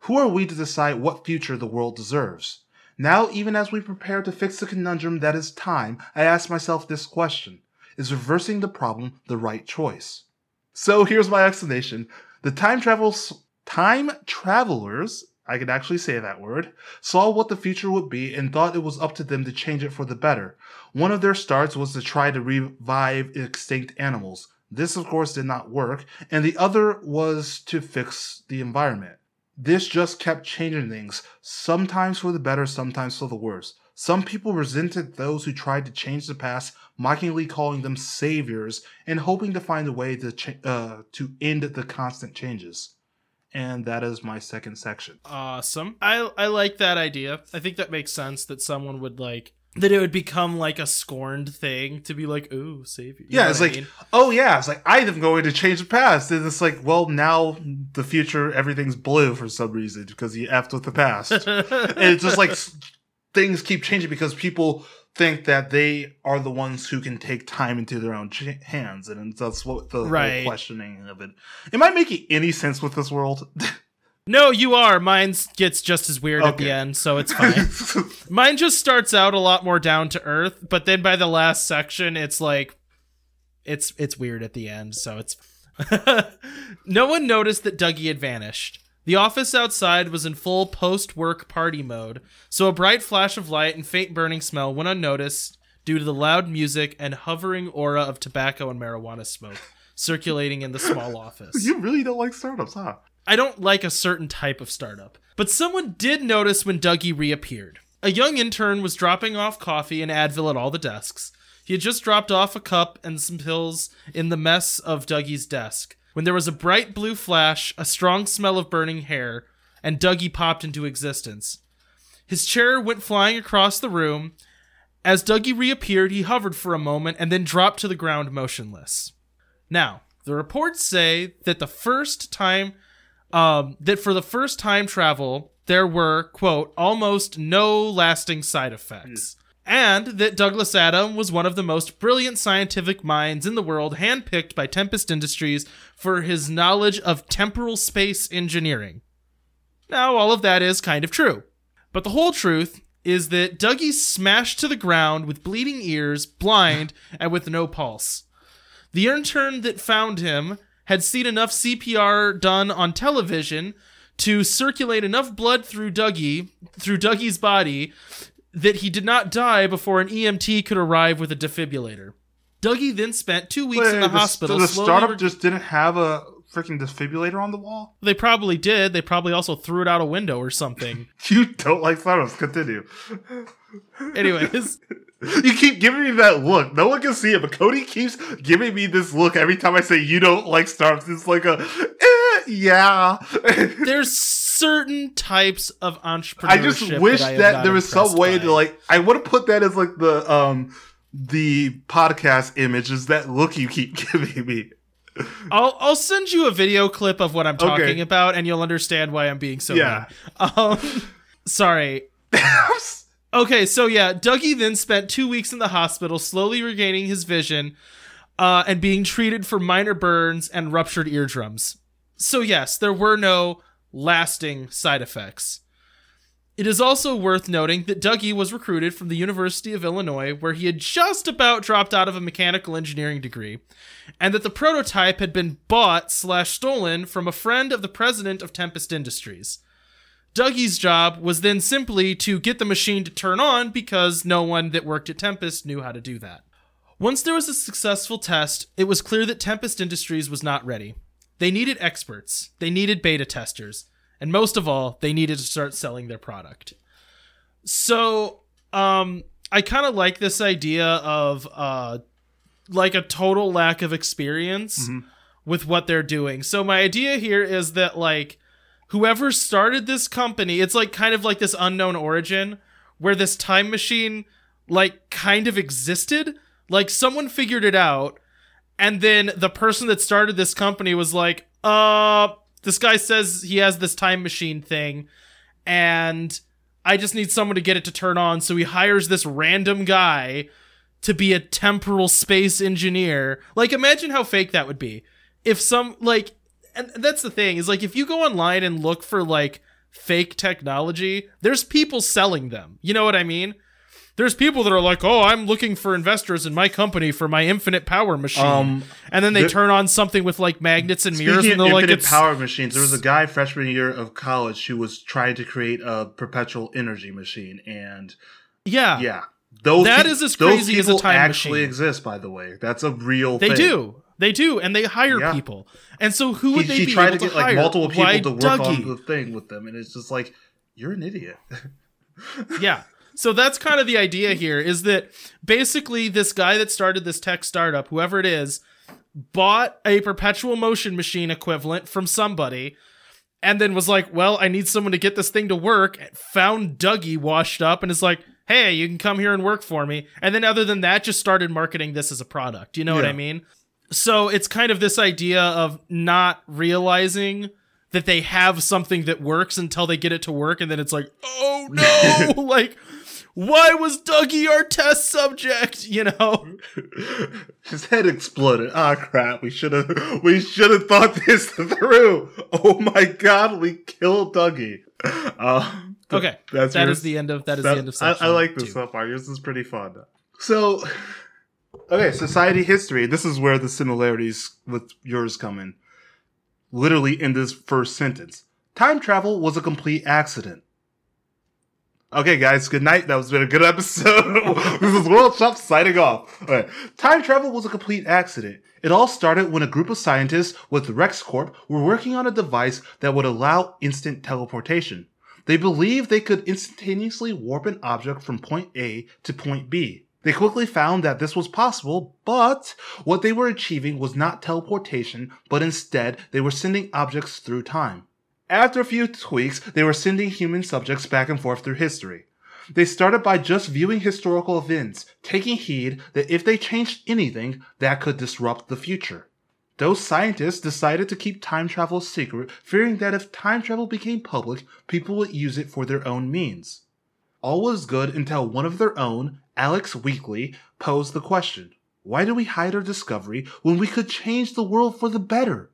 Who are we to decide what future the world deserves? Now, even as we prepare to fix the conundrum that is time, I ask myself this question Is reversing the problem the right choice? So here's my explanation. The time travels time travelers I could actually say that word, saw what the future would be and thought it was up to them to change it for the better. One of their starts was to try to revive extinct animals. This, of course, did not work, and the other was to fix the environment. This just kept changing things, sometimes for the better, sometimes for the worse. Some people resented those who tried to change the past, mockingly calling them saviors and hoping to find a way to ch- uh, to end the constant changes and that is my second section. Awesome. I I like that idea. I think that makes sense that someone would like that it would become like a scorned thing to be like, ooh, save you. yeah, it's like, mean? oh yeah, it's like I'm going to change the past, and it's like, well, now the future, everything's blue for some reason because you effed with the past, and it's just like things keep changing because people think that they are the ones who can take time into their own hands, and that's what the right. questioning of it. Am I making any sense with this world? no, you are. Mine gets just as weird okay. at the end, so it's fine. Mine just starts out a lot more down to earth, but then by the last section, it's like it's it's weird at the end, so it's. no one noticed that Dougie had vanished. The office outside was in full post work party mode, so a bright flash of light and faint burning smell went unnoticed due to the loud music and hovering aura of tobacco and marijuana smoke circulating in the small office. You really don't like startups, huh? I don't like a certain type of startup. But someone did notice when Dougie reappeared. A young intern was dropping off coffee and Advil at all the desks. He had just dropped off a cup and some pills in the mess of Dougie's desk when there was a bright blue flash, a strong smell of burning hair, and Dougie popped into existence. His chair went flying across the room. As Dougie reappeared, he hovered for a moment and then dropped to the ground motionless. Now, the reports say that the first time, um, that for the first time travel, there were, quote, almost no lasting side effects and that Douglas Adam was one of the most brilliant scientific minds in the world, handpicked by Tempest Industries for his knowledge of temporal space engineering. Now, all of that is kind of true. But the whole truth is that Dougie smashed to the ground with bleeding ears, blind, and with no pulse. The intern that found him had seen enough CPR done on television to circulate enough blood through Dougie, through Dougie's body, that he did not die before an EMT could arrive with a defibrillator. Dougie then spent two weeks Wait, in the, the hospital. The startup re- just didn't have a freaking defibrillator on the wall? They probably did. They probably also threw it out a window or something. you don't like startups. Continue. Anyways. You keep giving me that look. No one can see it, but Cody keeps giving me this look every time I say you don't like startups. It's like a, eh, yeah. There's certain types of entrepreneurship. I just wish that, that there was some way by. to like. I would have put that as like the um the podcast image is that look you keep giving me. I'll I'll send you a video clip of what I'm talking okay. about, and you'll understand why I'm being so yeah. Um, sorry. okay, so yeah, Dougie then spent two weeks in the hospital, slowly regaining his vision, uh, and being treated for minor burns and ruptured eardrums. So yes, there were no lasting side effects. It is also worth noting that Dougie was recruited from the University of Illinois, where he had just about dropped out of a mechanical engineering degree, and that the prototype had been bought slash stolen from a friend of the president of Tempest Industries. Dougie's job was then simply to get the machine to turn on because no one that worked at Tempest knew how to do that. Once there was a successful test, it was clear that Tempest Industries was not ready. They needed experts, they needed beta testers, and most of all, they needed to start selling their product. So, um, I kind of like this idea of uh, like a total lack of experience Mhm. with what they're doing. So my idea here is that like whoever started this company, it's like kind of like this unknown origin where this time machine like kind of existed. Like someone figured it out and then the person that started this company was like, "Uh, this guy says he has this time machine thing and I just need someone to get it to turn on." So he hires this random guy to be a temporal space engineer. Like imagine how fake that would be. If some like and that's the thing is like if you go online and look for like fake technology, there's people selling them. You know what I mean? There's people that are like, "Oh, I'm looking for investors in my company for my infinite power machine." Um, and then they the- turn on something with like magnets and mirrors and they're like infinite it's power machines, there was a guy freshman year of college who was trying to create a perpetual energy machine, and yeah. yeah, those That peop- is as those crazy as a people time actually machine. exist. By the way, that's a real. Thing. They thing. do. They do, and they hire Yeah. people. And so who He, would they he be tried able to get hire? like multiple people Why to work Dougie? on the thing with them, and it's just like you're an idiot. yeah. So that's kind of the idea here is that basically this guy that started this tech startup, whoever it is, bought a perpetual motion machine equivalent from somebody and then was like, "Well, I need someone to get this thing to work." Found Dougie washed up and is like, "Hey, you can come here and work for me." And then other than that just started marketing this as a product. You know what I mean? So it's kind of this idea of not realizing that they have something that works until they get it to work and then it's like, "Oh no!" like why was Dougie our test subject? You know? His head exploded. Ah, crap! We should have. We should have thought this through. Oh my god, we killed Dougie. Uh, Okay, that's that your- is the end of that is that- the end of I, I like this two. so far. This is pretty fun. So, okay, society history. This is where the similarities with yours come in. Literally in this first sentence, time travel was a complete accident. Okay, guys, good night. That was been a good episode. this is World Shop signing off. Time travel was a complete accident. It all started when a group of scientists with RexCorp were working on a device that would allow instant teleportation. They believed they could instantaneously warp an object from point A to point B. They quickly found that this was possible, but what they were achieving was not teleportation, but instead they were sending objects through time. After a few tweaks, they were sending human subjects back and forth through history. They started by just viewing historical events, taking heed that if they changed anything, that could disrupt the future. Those scientists decided to keep time travel a secret, fearing that if time travel became public, people would use it for their own means. All was good until one of their own, Alex Weekly, posed the question Why do we hide our discovery when we could change the world for the better?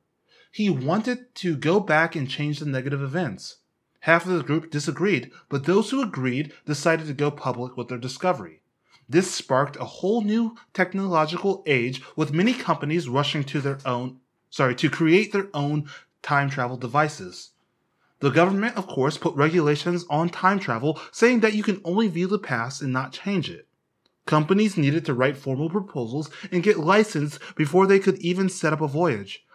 He wanted to go back and change the negative events. Half of the group disagreed, but those who agreed decided to go public with their discovery. This sparked a whole new technological age with many companies rushing to their own sorry, to create their own time travel devices. The government, of course, put regulations on time travel saying that you can only view the past and not change it. Companies needed to write formal proposals and get licensed before they could even set up a voyage.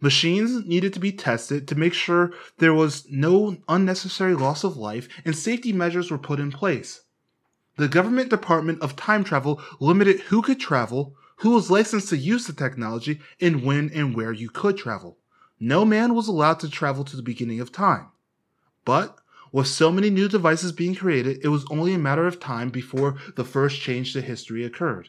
Machines needed to be tested to make sure there was no unnecessary loss of life and safety measures were put in place. The government department of time travel limited who could travel, who was licensed to use the technology, and when and where you could travel. No man was allowed to travel to the beginning of time. But with so many new devices being created, it was only a matter of time before the first change to history occurred.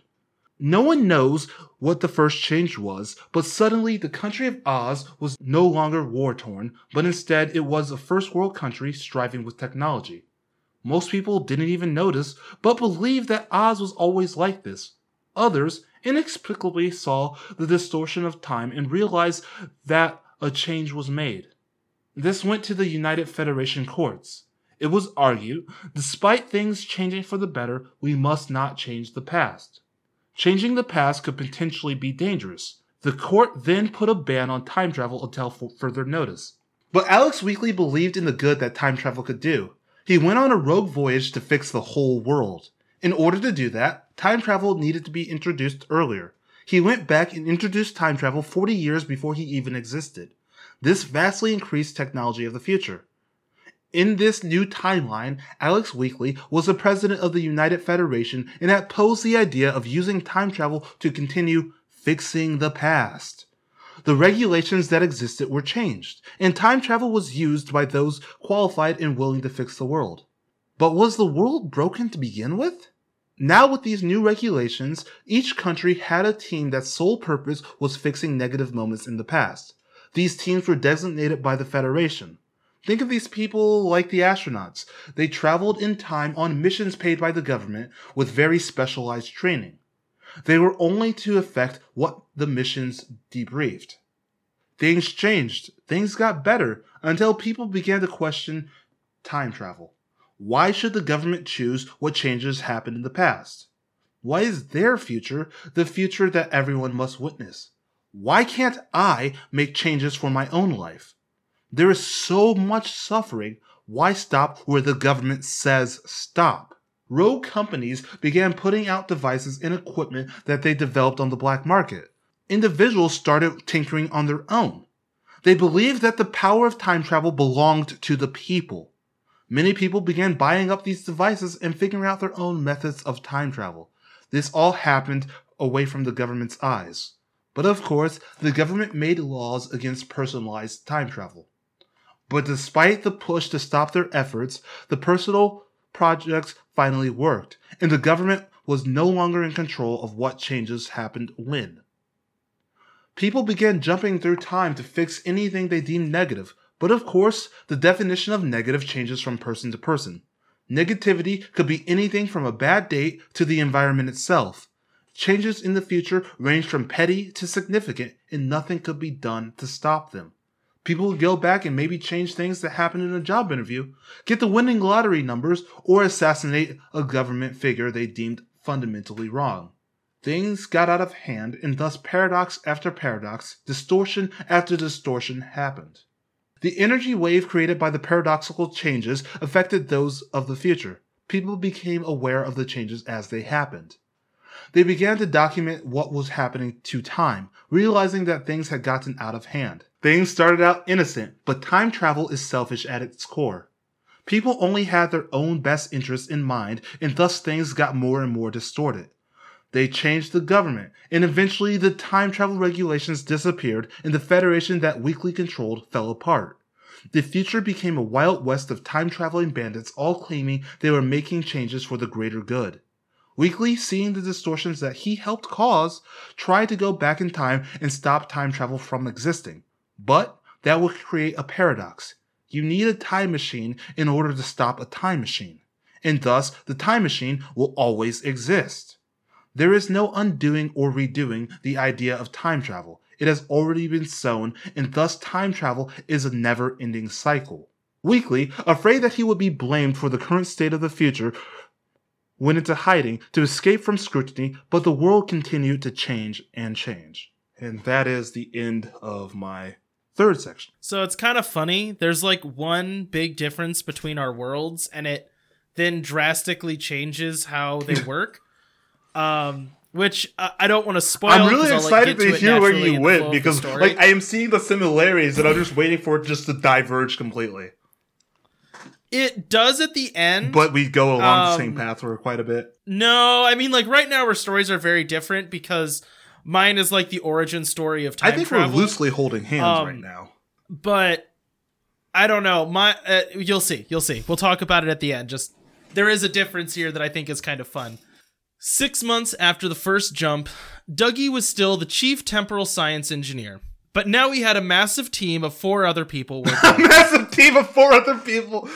No one knows what the first change was, but suddenly the country of Oz was no longer war torn, but instead it was a first world country striving with technology. Most people didn't even notice, but believed that Oz was always like this. Others inexplicably saw the distortion of time and realized that a change was made. This went to the United Federation courts. It was argued, despite things changing for the better, we must not change the past. Changing the past could potentially be dangerous. The court then put a ban on time travel until further notice. But Alex Weekly believed in the good that time travel could do. He went on a rogue voyage to fix the whole world. In order to do that, time travel needed to be introduced earlier. He went back and introduced time travel 40 years before he even existed. This vastly increased technology of the future. In this new timeline, Alex Weekly was the president of the United Federation and had posed the idea of using time travel to continue fixing the past. The regulations that existed were changed, and time travel was used by those qualified and willing to fix the world. But was the world broken to begin with? Now, with these new regulations, each country had a team that sole purpose was fixing negative moments in the past. These teams were designated by the Federation. Think of these people like the astronauts. They traveled in time on missions paid by the government with very specialized training. They were only to effect what the missions debriefed. Things changed, things got better, until people began to question time travel. Why should the government choose what changes happened in the past? Why is their future the future that everyone must witness? Why can't I make changes for my own life? There is so much suffering. Why stop where the government says stop? Rogue companies began putting out devices and equipment that they developed on the black market. Individuals started tinkering on their own. They believed that the power of time travel belonged to the people. Many people began buying up these devices and figuring out their own methods of time travel. This all happened away from the government's eyes. But of course, the government made laws against personalized time travel. But despite the push to stop their efforts, the personal projects finally worked, and the government was no longer in control of what changes happened when. People began jumping through time to fix anything they deemed negative, but of course, the definition of negative changes from person to person. Negativity could be anything from a bad date to the environment itself. Changes in the future ranged from petty to significant, and nothing could be done to stop them. People would go back and maybe change things that happened in a job interview, get the winning lottery numbers, or assassinate a government figure they deemed fundamentally wrong. Things got out of hand, and thus paradox after paradox, distortion after distortion happened. The energy wave created by the paradoxical changes affected those of the future. People became aware of the changes as they happened. They began to document what was happening to time, realizing that things had gotten out of hand. Things started out innocent, but time travel is selfish at its core. People only had their own best interests in mind, and thus things got more and more distorted. They changed the government, and eventually the time travel regulations disappeared and the federation that Weekly controlled fell apart. The future became a wild west of time traveling bandits all claiming they were making changes for the greater good. Weekly, seeing the distortions that he helped cause, tried to go back in time and stop time travel from existing. But that would create a paradox. You need a time machine in order to stop a time machine, and thus the time machine will always exist. There is no undoing or redoing the idea of time travel. It has already been sown, and thus time travel is a never ending cycle. Weekly, afraid that he would be blamed for the current state of the future, went into hiding to escape from scrutiny, but the world continued to change and change. And that is the end of my third section. So it's kind of funny. There's like one big difference between our worlds, and it then drastically changes how they work. um, which uh, I don't want to spoil. I'm really I'll, like, excited to, hear where you in the flow went because, like, I am seeing the similarities, and I'm just waiting for it just to diverge completely. It does at the end. But we go along the same Um, path for quite a bit. no, I mean like right now our stories are very different because mine is like the origin story of time I think travel. we're loosely holding hands Um, right now. but I don't know. My uh, you'll see. You'll see. We'll talk about it at the end. Just there is a difference here that I think is kind of fun. 6 months after the first jump, Dougie was still the chief temporal science engineer. But now he had a massive team of four other people working. A massive team of four other people.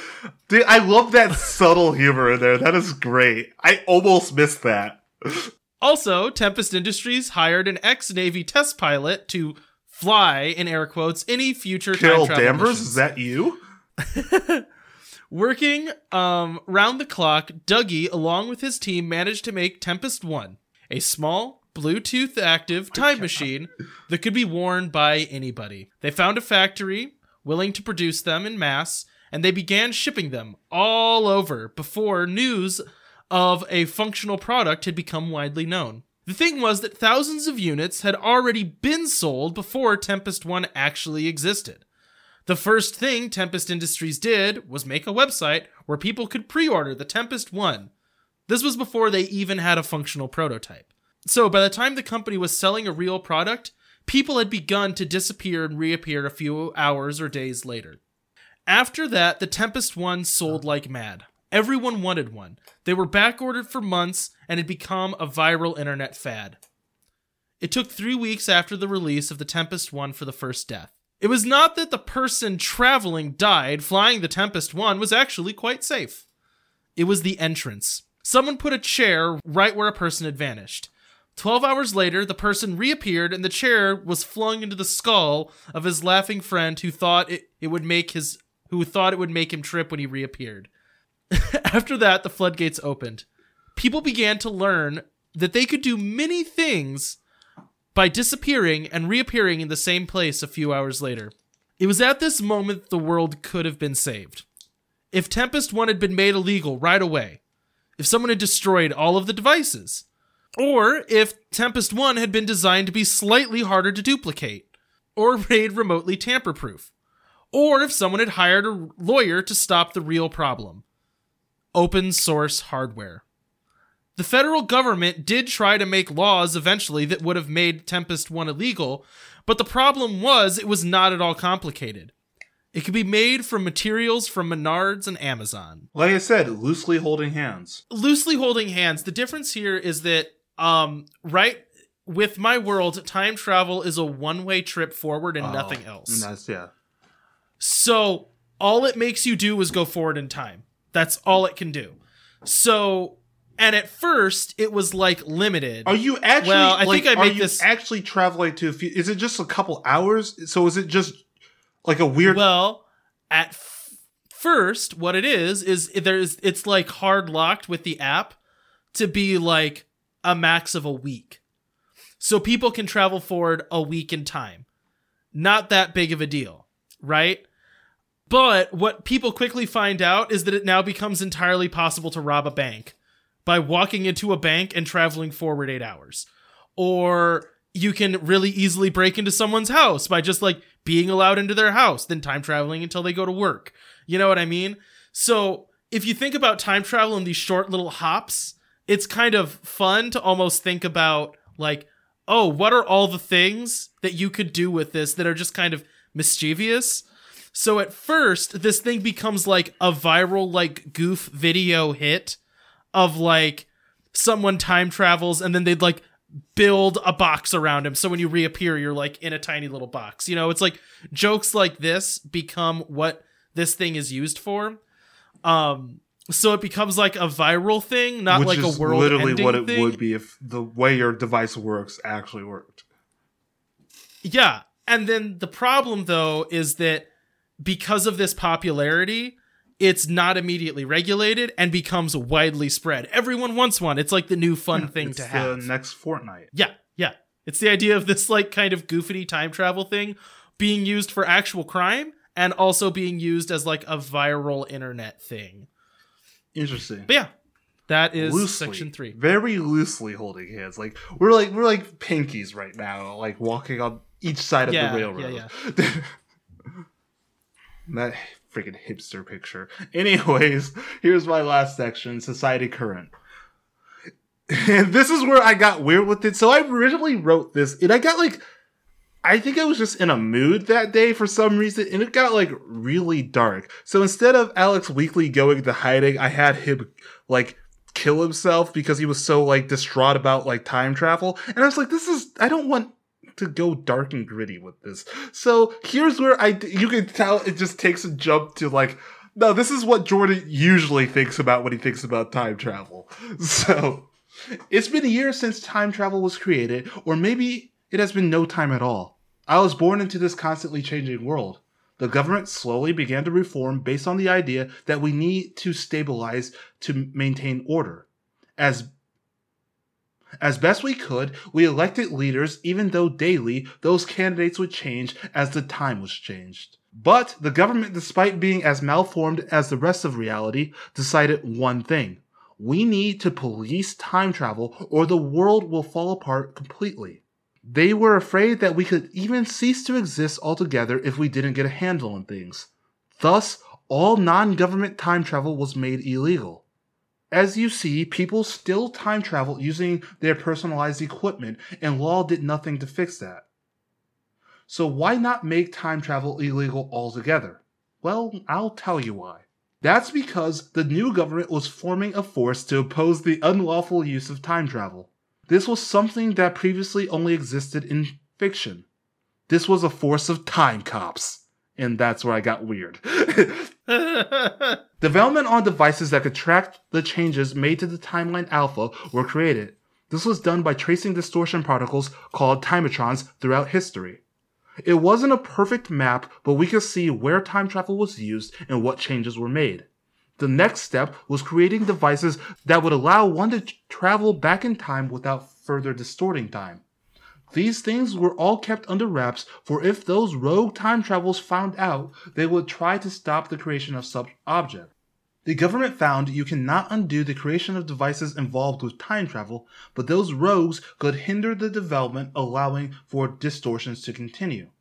Dude, I love that subtle humor in there. That is great. I almost missed that. also, Tempest Industries hired an ex-Navy test pilot to fly in air quotes any future Carol time travel Danvers, missions. is that you? Working um, round the clock, Dougie, along with his team, managed to make Tempest 1, a small, Bluetooth active time machine that could be worn by anybody. They found a factory willing to produce them in mass, and they began shipping them all over before news of a functional product had become widely known. The thing was that thousands of units had already been sold before Tempest 1 actually existed. The first thing Tempest Industries did was make a website where people could pre order the Tempest 1. This was before they even had a functional prototype. So by the time the company was selling a real product, people had begun to disappear and reappear a few hours or days later. After that, the Tempest 1 sold like mad. Everyone wanted one. They were backordered for months and had become a viral internet fad. It took three weeks after the release of the Tempest 1 for the first death. It was not that the person traveling died, flying the Tempest 1 was actually quite safe. It was the entrance. Someone put a chair right where a person had vanished. Twelve hours later, the person reappeared and the chair was flung into the skull of his laughing friend who thought it, it would make his who thought it would make him trip when he reappeared. After that, the floodgates opened. People began to learn that they could do many things by disappearing and reappearing in the same place a few hours later. It was at this moment the world could have been saved. If Tempest 1 had been made illegal right away, if someone had destroyed all of the devices, or if Tempest 1 had been designed to be slightly harder to duplicate, or made remotely tamper proof, or if someone had hired a lawyer to stop the real problem open source hardware. The federal government did try to make laws eventually that would have made Tempest 1 illegal, but the problem was it was not at all complicated. It could be made from materials from Menards and Amazon. Like I said, loosely holding hands. Loosely holding hands. The difference here is that, um, right with my world, time travel is a one way trip forward and Oh, nothing else. That's yeah. So all it makes you do is go forward in time. That's all it can do. So, and at first it was like limited. Are you actually? Well, I like, think I are made you this- actually traveling to? A few, is it just a couple hours? So is it just like a weird? Well, at f- first, what it is is there's it's like hard locked with the app to be like a max of a week, so people can travel forward a week in time. Not that big of a deal, right? But what people quickly find out is that it now becomes entirely possible to rob a bank by walking into a bank and traveling forward eight hours. Or you can really easily break into someone's house by just like being allowed into their house, then time traveling until they go to work. You know what I mean? So if you think about time travel in these short little hops, it's kind of fun to almost think about like, oh, what are all the things that you could do with this that are just kind of mischievous? So at first, this thing becomes like a viral, like goof video hit of like someone time travels and then they'd like build a box around him. So when you reappear, you're like in a tiny little box. You know, it's like jokes like this become what this thing is used for. Um, so it becomes like a viral thing, not which like a world literally what it thing. would be if the way your device works actually worked. Yeah. And then the problem though is that because of this popularity, it's not immediately regulated and becomes widely spread. Everyone wants one. It's like the new fun thing it's to the have. next Fortnite. yeah, yeah. It's the idea of this like kind of goofy time travel thing being used for actual crime and also being used as like a viral internet thing. Interesting. But yeah, that is loosely, section 3. Very loosely holding hands. Like we're like we're like pinkies right now, like walking on each side of Yeah, the yeah, railroad. that freaking hipster picture. Anyways, here's my last section, Society Current. And this is where I got weird with it. So I originally wrote this, and I got like I think I was just in a mood that day for some reason, and it got like really dark. So instead of Alex Weekly going to hiding, I had him like kill himself because he was so like distraught about like time travel. And I was like, this is I don't want to go dark and gritty with this. So here's where I you can tell it just takes a jump to like no, this is what Jordan usually thinks about when he thinks about time travel. So it's been a year since time travel was created, or maybe it has been no time at all. I was born into this constantly changing world. The government slowly began to reform based on the idea that we need to stabilize to maintain order. As as best we could, we elected leaders even though daily those candidates would change as the time was changed. But the government, despite being as malformed as the rest of reality, decided one thing. We need to police time travel or the world will fall apart completely. They were afraid that we could even cease to exist altogether if we didn't get a handle on things. Thus, all non government time travel was made illegal. As you see, people still time travel using their personalized equipment, and law did nothing to fix that. So, why not make time travel illegal altogether? Well, I'll tell you why. That's because the new government was forming a force to oppose the unlawful use of time travel. This was something that previously only existed in fiction. This was a force of time cops. And that's where I got weird. Development on devices that could track the changes made to the timeline alpha were created. This was done by tracing distortion particles called timetrons throughout history. It wasn't a perfect map, but we could see where time travel was used and what changes were made. The next step was creating devices that would allow one to travel back in time without further distorting time. These things were all kept under wraps, for if those rogue time travels found out, they would try to stop the creation of such object. The government found you cannot undo the creation of devices involved with time travel, but those rogues could hinder the development, allowing for distortions to continue.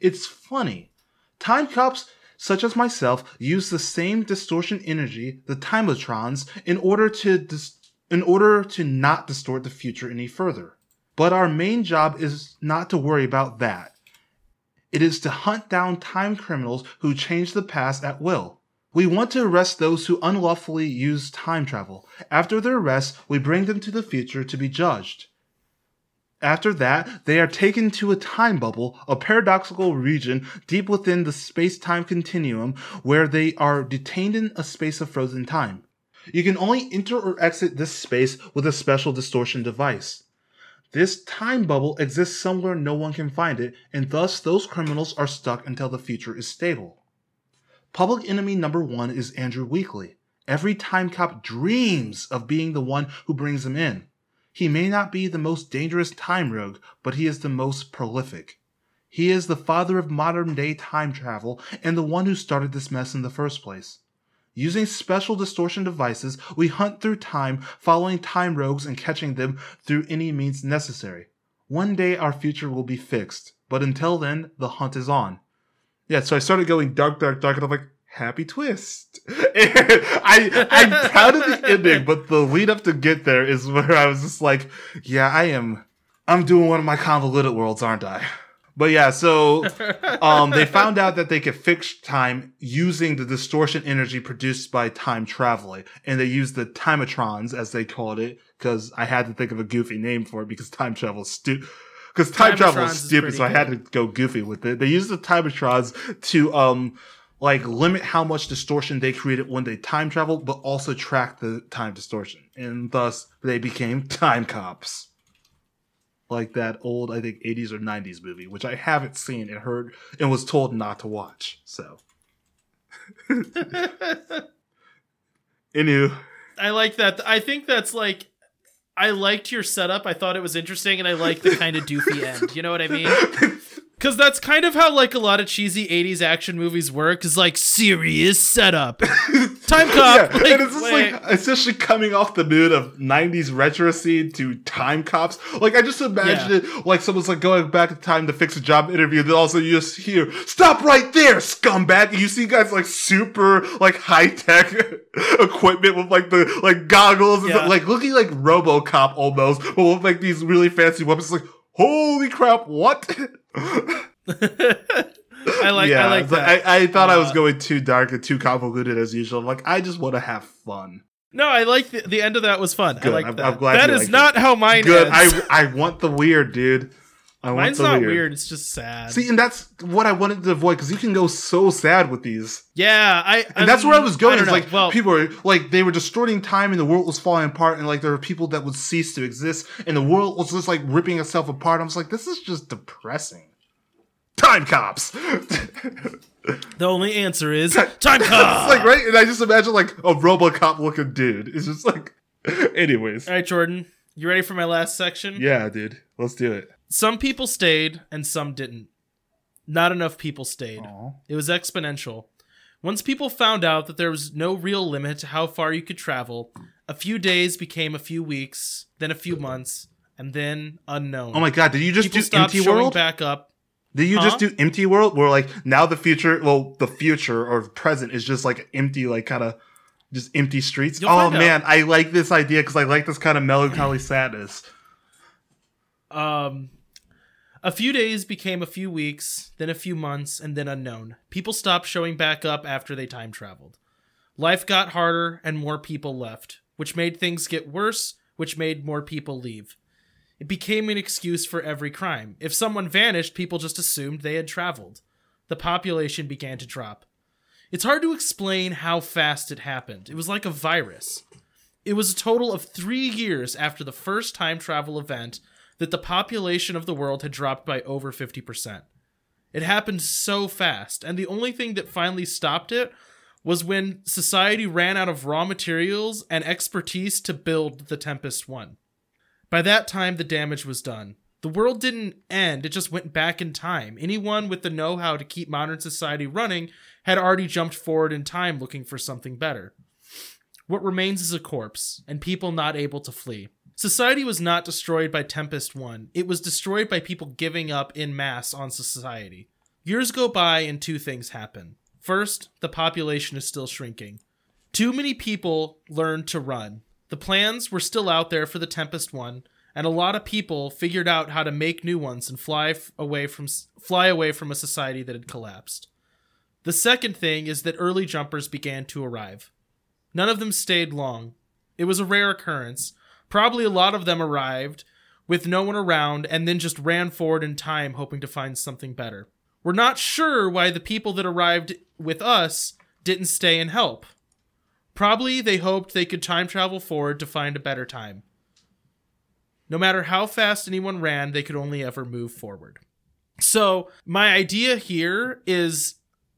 It's funny. Time cops such as myself use the same distortion energy, the timetrons, in order to dis- in order to not distort the future any further. But our main job is not to worry about that. It is to hunt down time criminals who change the past at will. We want to arrest those who unlawfully use time travel. After their arrest, we bring them to the future to be judged. After that, they are taken to a time bubble, a paradoxical region deep within the space time continuum where they are detained in a space of frozen time. You can only enter or exit this space with a special distortion device. This time bubble exists somewhere no one can find it, and thus those criminals are stuck until the future is stable. Public enemy number one is Andrew Weekly. Every time cop dreams of being the one who brings him in. He may not be the most dangerous time rogue, but he is the most prolific. He is the father of modern day time travel and the one who started this mess in the first place. Using special distortion devices, we hunt through time, following time rogues and catching them through any means necessary. One day our future will be fixed, but until then, the hunt is on. Yeah, so I started going dark, dark, dark, and I'm like, happy twist. I I'm proud of the ending, but the lead up to get there is where I was just like, yeah, I am I'm doing one of my convoluted worlds, aren't I? But yeah, so um, they found out that they could fix time using the distortion energy produced by time traveling, and they used the timetrons as they called it because I had to think of a goofy name for it because time travel is stupid. Because time travel is stupid, so I had to go goofy with it. They used the timetrons to um like limit how much distortion they created when they time traveled, but also track the time distortion, and thus they became time cops like that old, I think, 80s or 90s movie, which I haven't seen and heard and was told not to watch. So. Anywho. I like that. I think that's like. I liked your setup. I thought it was interesting, and I like the kind of doofy end. You know what I mean? Because that's kind of how like a lot of cheesy '80s action movies work. Is like serious setup, time cop. Yeah, like, and it's just like especially coming off the mood of '90s retro scene to time cops. Like I just imagine yeah. it like someone's like going back in time to fix a job interview. Then also you just hear "Stop right there, scumbag!" And you see guys like super like high tech equipment with like the like goggles, and yeah. like looking like RoboCop almost, but with like these really fancy weapons. It's like holy crap, what? I like. Yeah, I like that. I, I thought uh, I was uh, going too dark and too convoluted as usual. I'm like, I just want to have fun. No, I like the, the end of that was fun. Good. I like I'm, that. I'm glad that is not it. how mine. Good. Ends. I I want the weird, dude. I Mine's not weird. weird. It's just sad. See, and that's what I wanted to avoid because you can go so sad with these. Yeah, I. And I that's mean, where I um, was going. It's like well, people are like they were distorting time, and the world was falling apart, and like there were people that would cease to exist, and the world was just like ripping itself apart. I was like, this is just depressing. Time cops. the only answer is time cops. like right, and I just imagine like a RoboCop looking dude. It's just like, anyways. All right, Jordan, you ready for my last section? Yeah, dude. Let's do it. Some people stayed and some didn't. Not enough people stayed. Aww. It was exponential. Once people found out that there was no real limit to how far you could travel, A few days became a few weeks, then a few months, and then unknown. Oh my god, did you just People do Empty World? back up. Did you Huh? just do Empty World? Where like now the future, well, the future or present is just like empty, like kind of just empty streets. You'll oh find out. man, I like this idea because I like this kind of melancholy sadness. Um, a few days became a few weeks, then a few months, and then unknown. People stopped showing back up after they time traveled. Life got harder, and more people left, which made things get worse, which made more people leave. It became an excuse for every crime. If someone vanished, people just assumed they had traveled. The population began to drop. It's hard to explain how fast it happened. It was like a virus. It was a total of three years after the first time travel event that the population of the world had dropped by over 50%. It happened so fast, and the only thing that finally stopped it was when society ran out of raw materials and expertise to build the Tempest 1. By that time, the damage was done. The world didn't end, it just went back in time. Anyone with the know how to keep modern society running had already jumped forward in time looking for something better. What remains is a corpse, and people not able to flee. Society was not destroyed by Tempest 1, it was destroyed by people giving up in mass on society. Years go by, and two things happen. First, the population is still shrinking. Too many people learned to run. The plans were still out there for the Tempest 1, and a lot of people figured out how to make new ones and fly f- away from fly away from a society that had collapsed. The second thing is that early jumpers began to arrive. None of them stayed long. It was a rare occurrence. Probably a lot of them arrived with no one around and then just ran forward in time hoping to find something better. We're not sure why the people that arrived with us didn't stay and help. Probably they hoped they could time travel forward to find a better time. No matter how fast anyone ran, they could only ever move forward. So, my idea here is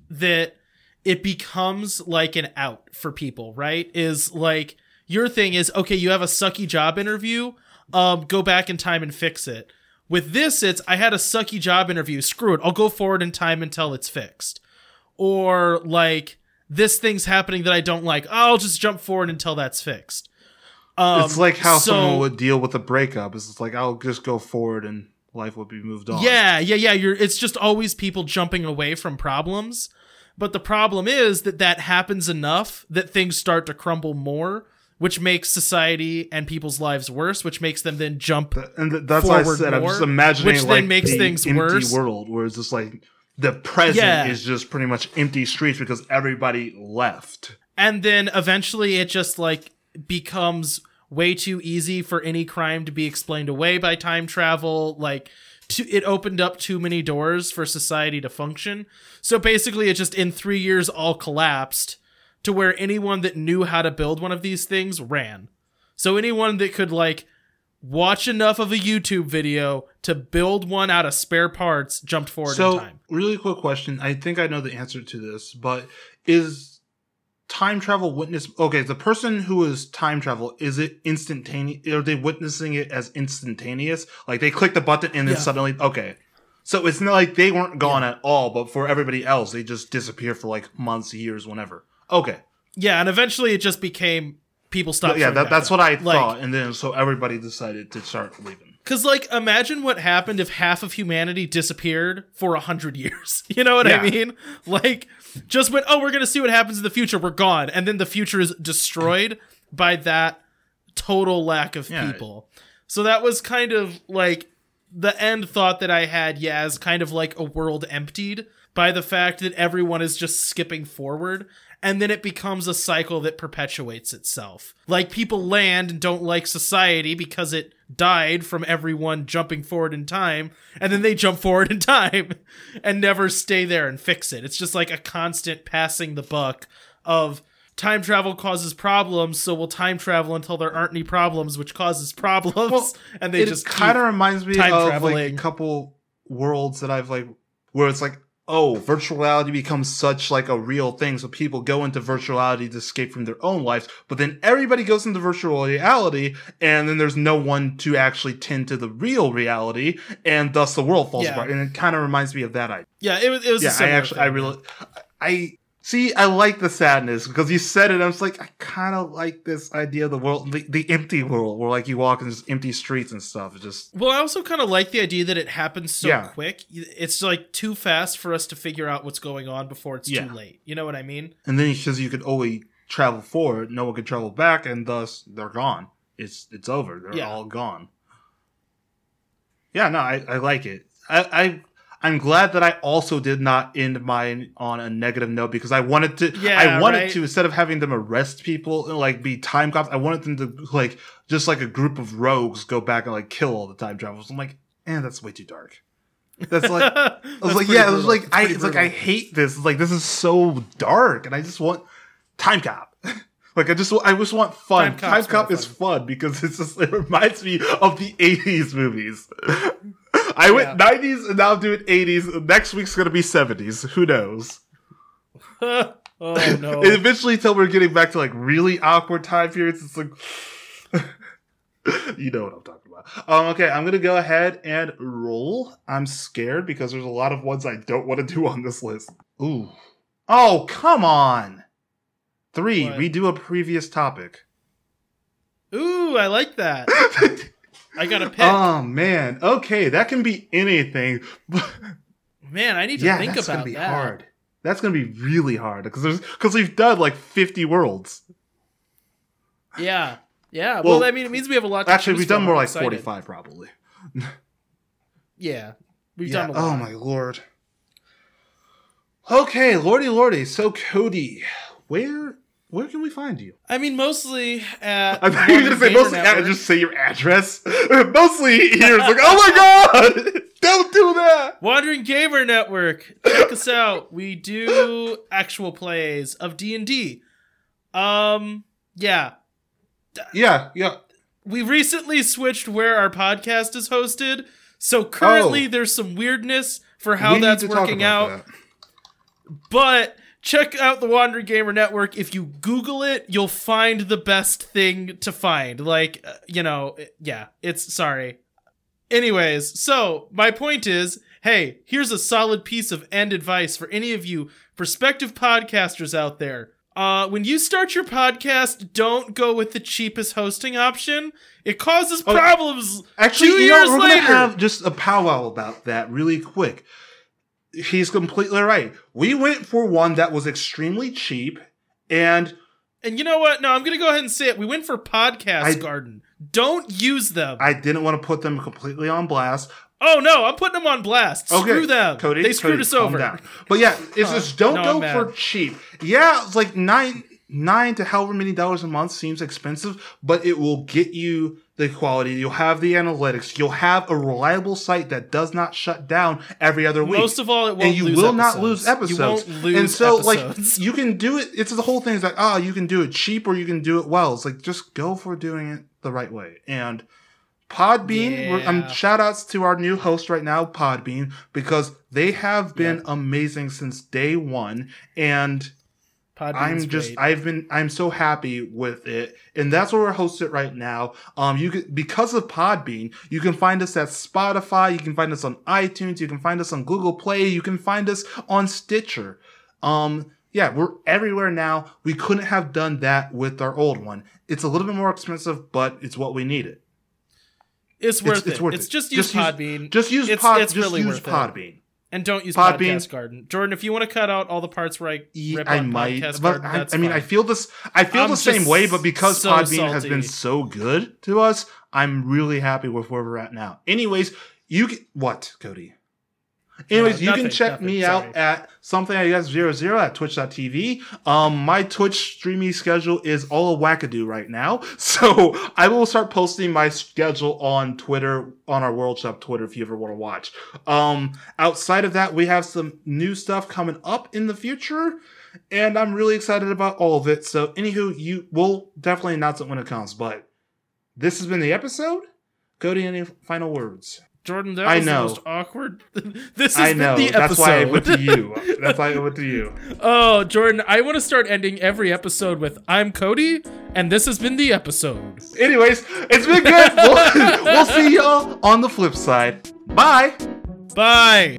that it becomes like an out for people, right? Is like your thing is okay, you have a sucky job interview, um go back in time and fix it. With this it's I had a sucky job interview, screw it. I'll go forward in time until it's fixed. Or like this thing's happening that I don't like. I'll just jump forward until that's fixed. Um, it's like how so- someone would deal with a breakup. It's like I'll just go forward and life would be moved on. Yeah, yeah, yeah. You're. It's just always people jumping away from problems. But the problem is that that happens enough that things start to crumble more, which makes society and people's lives worse, which makes them then jump. Th- and th- that's why I said I'm more, just imagining which then makes the things empty worse. world where it's just like the present Yeah. is just pretty much empty streets because everybody left. And then eventually it just like becomes way too easy for any crime to be explained away by time travel. Like, to, it opened up too many doors for society to function. So basically, it just in three years all collapsed to where anyone that knew how to build one of these things ran. So anyone that could like watch enough of a YouTube video to build one out of spare parts jumped forward in So, time. really quick question. I think I know the answer to this, but is time travel witness okay, the person who is time travel, is it instantaneous are they witnessing it as instantaneous? Like they click the button and then Yeah. suddenly okay. So it's not like they weren't gone at all, but for everybody else, they just disappear for like months, years, whenever. Okay. Yeah, and eventually it just became people stopped. yeah, that, that's what I Like, thought. And then so everybody decided to start leaving. Cause like imagine what happened if half of humanity disappeared for a hundred years. You know what Yeah. I mean? Like just went, oh, we're gonna see what happens in the future. We're gone, and then the future is destroyed by that total lack of Yeah. people. So that was kind of like the end thought that I had. Yeah, as kind of like a world emptied by the fact that everyone is just skipping forward. And then it becomes a cycle that perpetuates itself. Like people land and don't like society because it died from everyone jumping forward in time, and then they jump forward in time and never stay there and fix it. It's just like a constant passing the buck of time travel causes problems, so we'll time travel until there aren't any problems, which causes problems, Well, and they just kind of reminds me of like a couple worlds that I've like where it's like oh virtual reality becomes such like a real thing. So people go into virtual reality to escape from their own lives but then everybody goes into virtual reality and then there's no one to actually tend to the real reality and thus the world falls Yeah. apart. And it kind of reminds me of that idea. Yeah, it was it was yeah i actually i really i See, I like the sadness because you said it. I was like, I kind of like this idea of the world, the, the empty world, where like you walk in just empty streets and stuff. It's just Well, I also kind of like the idea that it happens so Yeah. quick. It's like too fast for us to figure out what's going on before it's Yeah. too late. You know what I mean? and then because you could only travel forward, no one could travel back, and thus they're gone. It's it's over. They're Yeah. all gone. Yeah, no, I, I like it. I, I I'm glad that I also did not end mine on a negative note because I wanted to. Yeah, I wanted right. to instead of having them arrest people and like be time cops. I wanted them to like just like a group of rogues go back and like kill all the time travelers. I'm like, eh, that's way too dark. That's like I was like, yeah, it was like I, it's like I hate this. It's like this is so dark, and I just want time cop. like I just, I just want fun. Time Time, cop is fun because it's just it reminds me of the '80s movies. I went Yeah. '90s and now I'm doing '80s. Next week's gonna be '70s. Who knows? oh no. And eventually, until we're getting back to like really awkward time periods, it's like. you know what I'm talking about. Um, okay, I'm gonna go ahead and roll. I'm scared because there's a lot of ones I don't want to do on this list. Ooh. Oh, come on. Three, What? redo a previous topic. Ooh, I like that. I got a pick. oh man. Okay, that can be anything. Man, I need to yeah, think that's about gonna be that. hard. That's gonna be really hard because because we've done like 50 worlds. Yeah. Yeah. Well, Well, I mean, it means we have a lot to Actually, we've done more like excited. 45 probably. Yeah. We've Yeah. done a lot. Oh my lord. Okay, lordy lordy. So Cody, where where can we find you? I mean, mostly at. I thought you were gonna say mostly Network. just say your address. mostly here. It's like, oh my god! Don't do that! Wandering Gamer Network. Check us out. We do actual plays of D and D. Um, yeah. Yeah, yeah. We recently switched where our podcast is hosted, so currently Oh. there's some weirdness for how We that's working out. that. But check out the Wandering Gamer Network. If you Google it, you'll find the best thing to find. Like, uh, you know, yeah, it's sorry. Anyways, so my point is hey, here's a solid piece of end advice for any of you prospective podcasters out there. Uh, when you start your podcast, don't go with the cheapest hosting option. It causes Oh, problems. Actually, two you know, years we're later. gonna have just a powwow about that really quick. He's completely right. We went for one that was extremely cheap, and And you know what? No, I'm gonna go ahead and say it. We went for Podcast I- Garden. Don't use them. I didn't want to put them completely on blast. oh no, I'm putting them on blast. Okay, Screw them. Cody. they screwed Cody, us over. down. But yeah, it's just don't No, go I'm mad. for cheap. Yeah, it's like nine nine to however many dollars a month seems expensive, but it will get you the quality. You'll have the analytics. You'll have a reliable site that does not shut down every other week. Most of all, it won't and you will episodes. not lose episodes. You won't lose and so, episodes. like, you can do it. It's the whole thing is like, ah, you can do it cheap or you can do it well. It's like just go for doing it the right way. And Podbean, we're, um, shout outs to our new host right now, Podbean, because they have been amazing since day one. And Podbean's I'm just great. I've been I'm so happy with it, and that's where we're hosted right now. Um, you can because of Podbean, you can find us at Spotify, you can find us on iTunes, you can find us on Google Play, you can find us on Stitcher. Um, yeah, we're everywhere now. We couldn't have done that with our old one. It's a little bit more expensive, but it's what we needed. it's worth it's, it's worth it's it. just use Just use- Podbean. Just use It's- Pod. it's just really use worth it. And don't use Podbean- Podcast Garden. Jordan, if you want to cut out all the parts where I rip I might, Podcast but Garden, I, I mean, I feel this. I feel I'm the same way, but because so Podbean has been so good to us, I'm really happy with where we're at now. Anyways, you can what, Cody? Anyways, you nothing, can check nothing, me sorry. out at something I guess zero zero at twitch.tv. Um, my Twitch streaming schedule is all a wackadoo right now, so I will start posting my schedule on Twitter on our World Shop Twitter if you ever want to watch. Um, outside of that, we have some new stuff coming up in the future, and I'm really excited about all of it. So, anywho, you will definitely announce it when it comes. But this has been the episode. Cody, any final words? Jordan, that I was know. the most awkward. this is I been know. the That's episode. why I went to you. That's why I went to you. oh, Jordan, I want to start ending every episode with "I'm Cody," and this has been the episode. Anyways, it's been good. we'll, we'll see y'all on the flip side. Bye. Bye.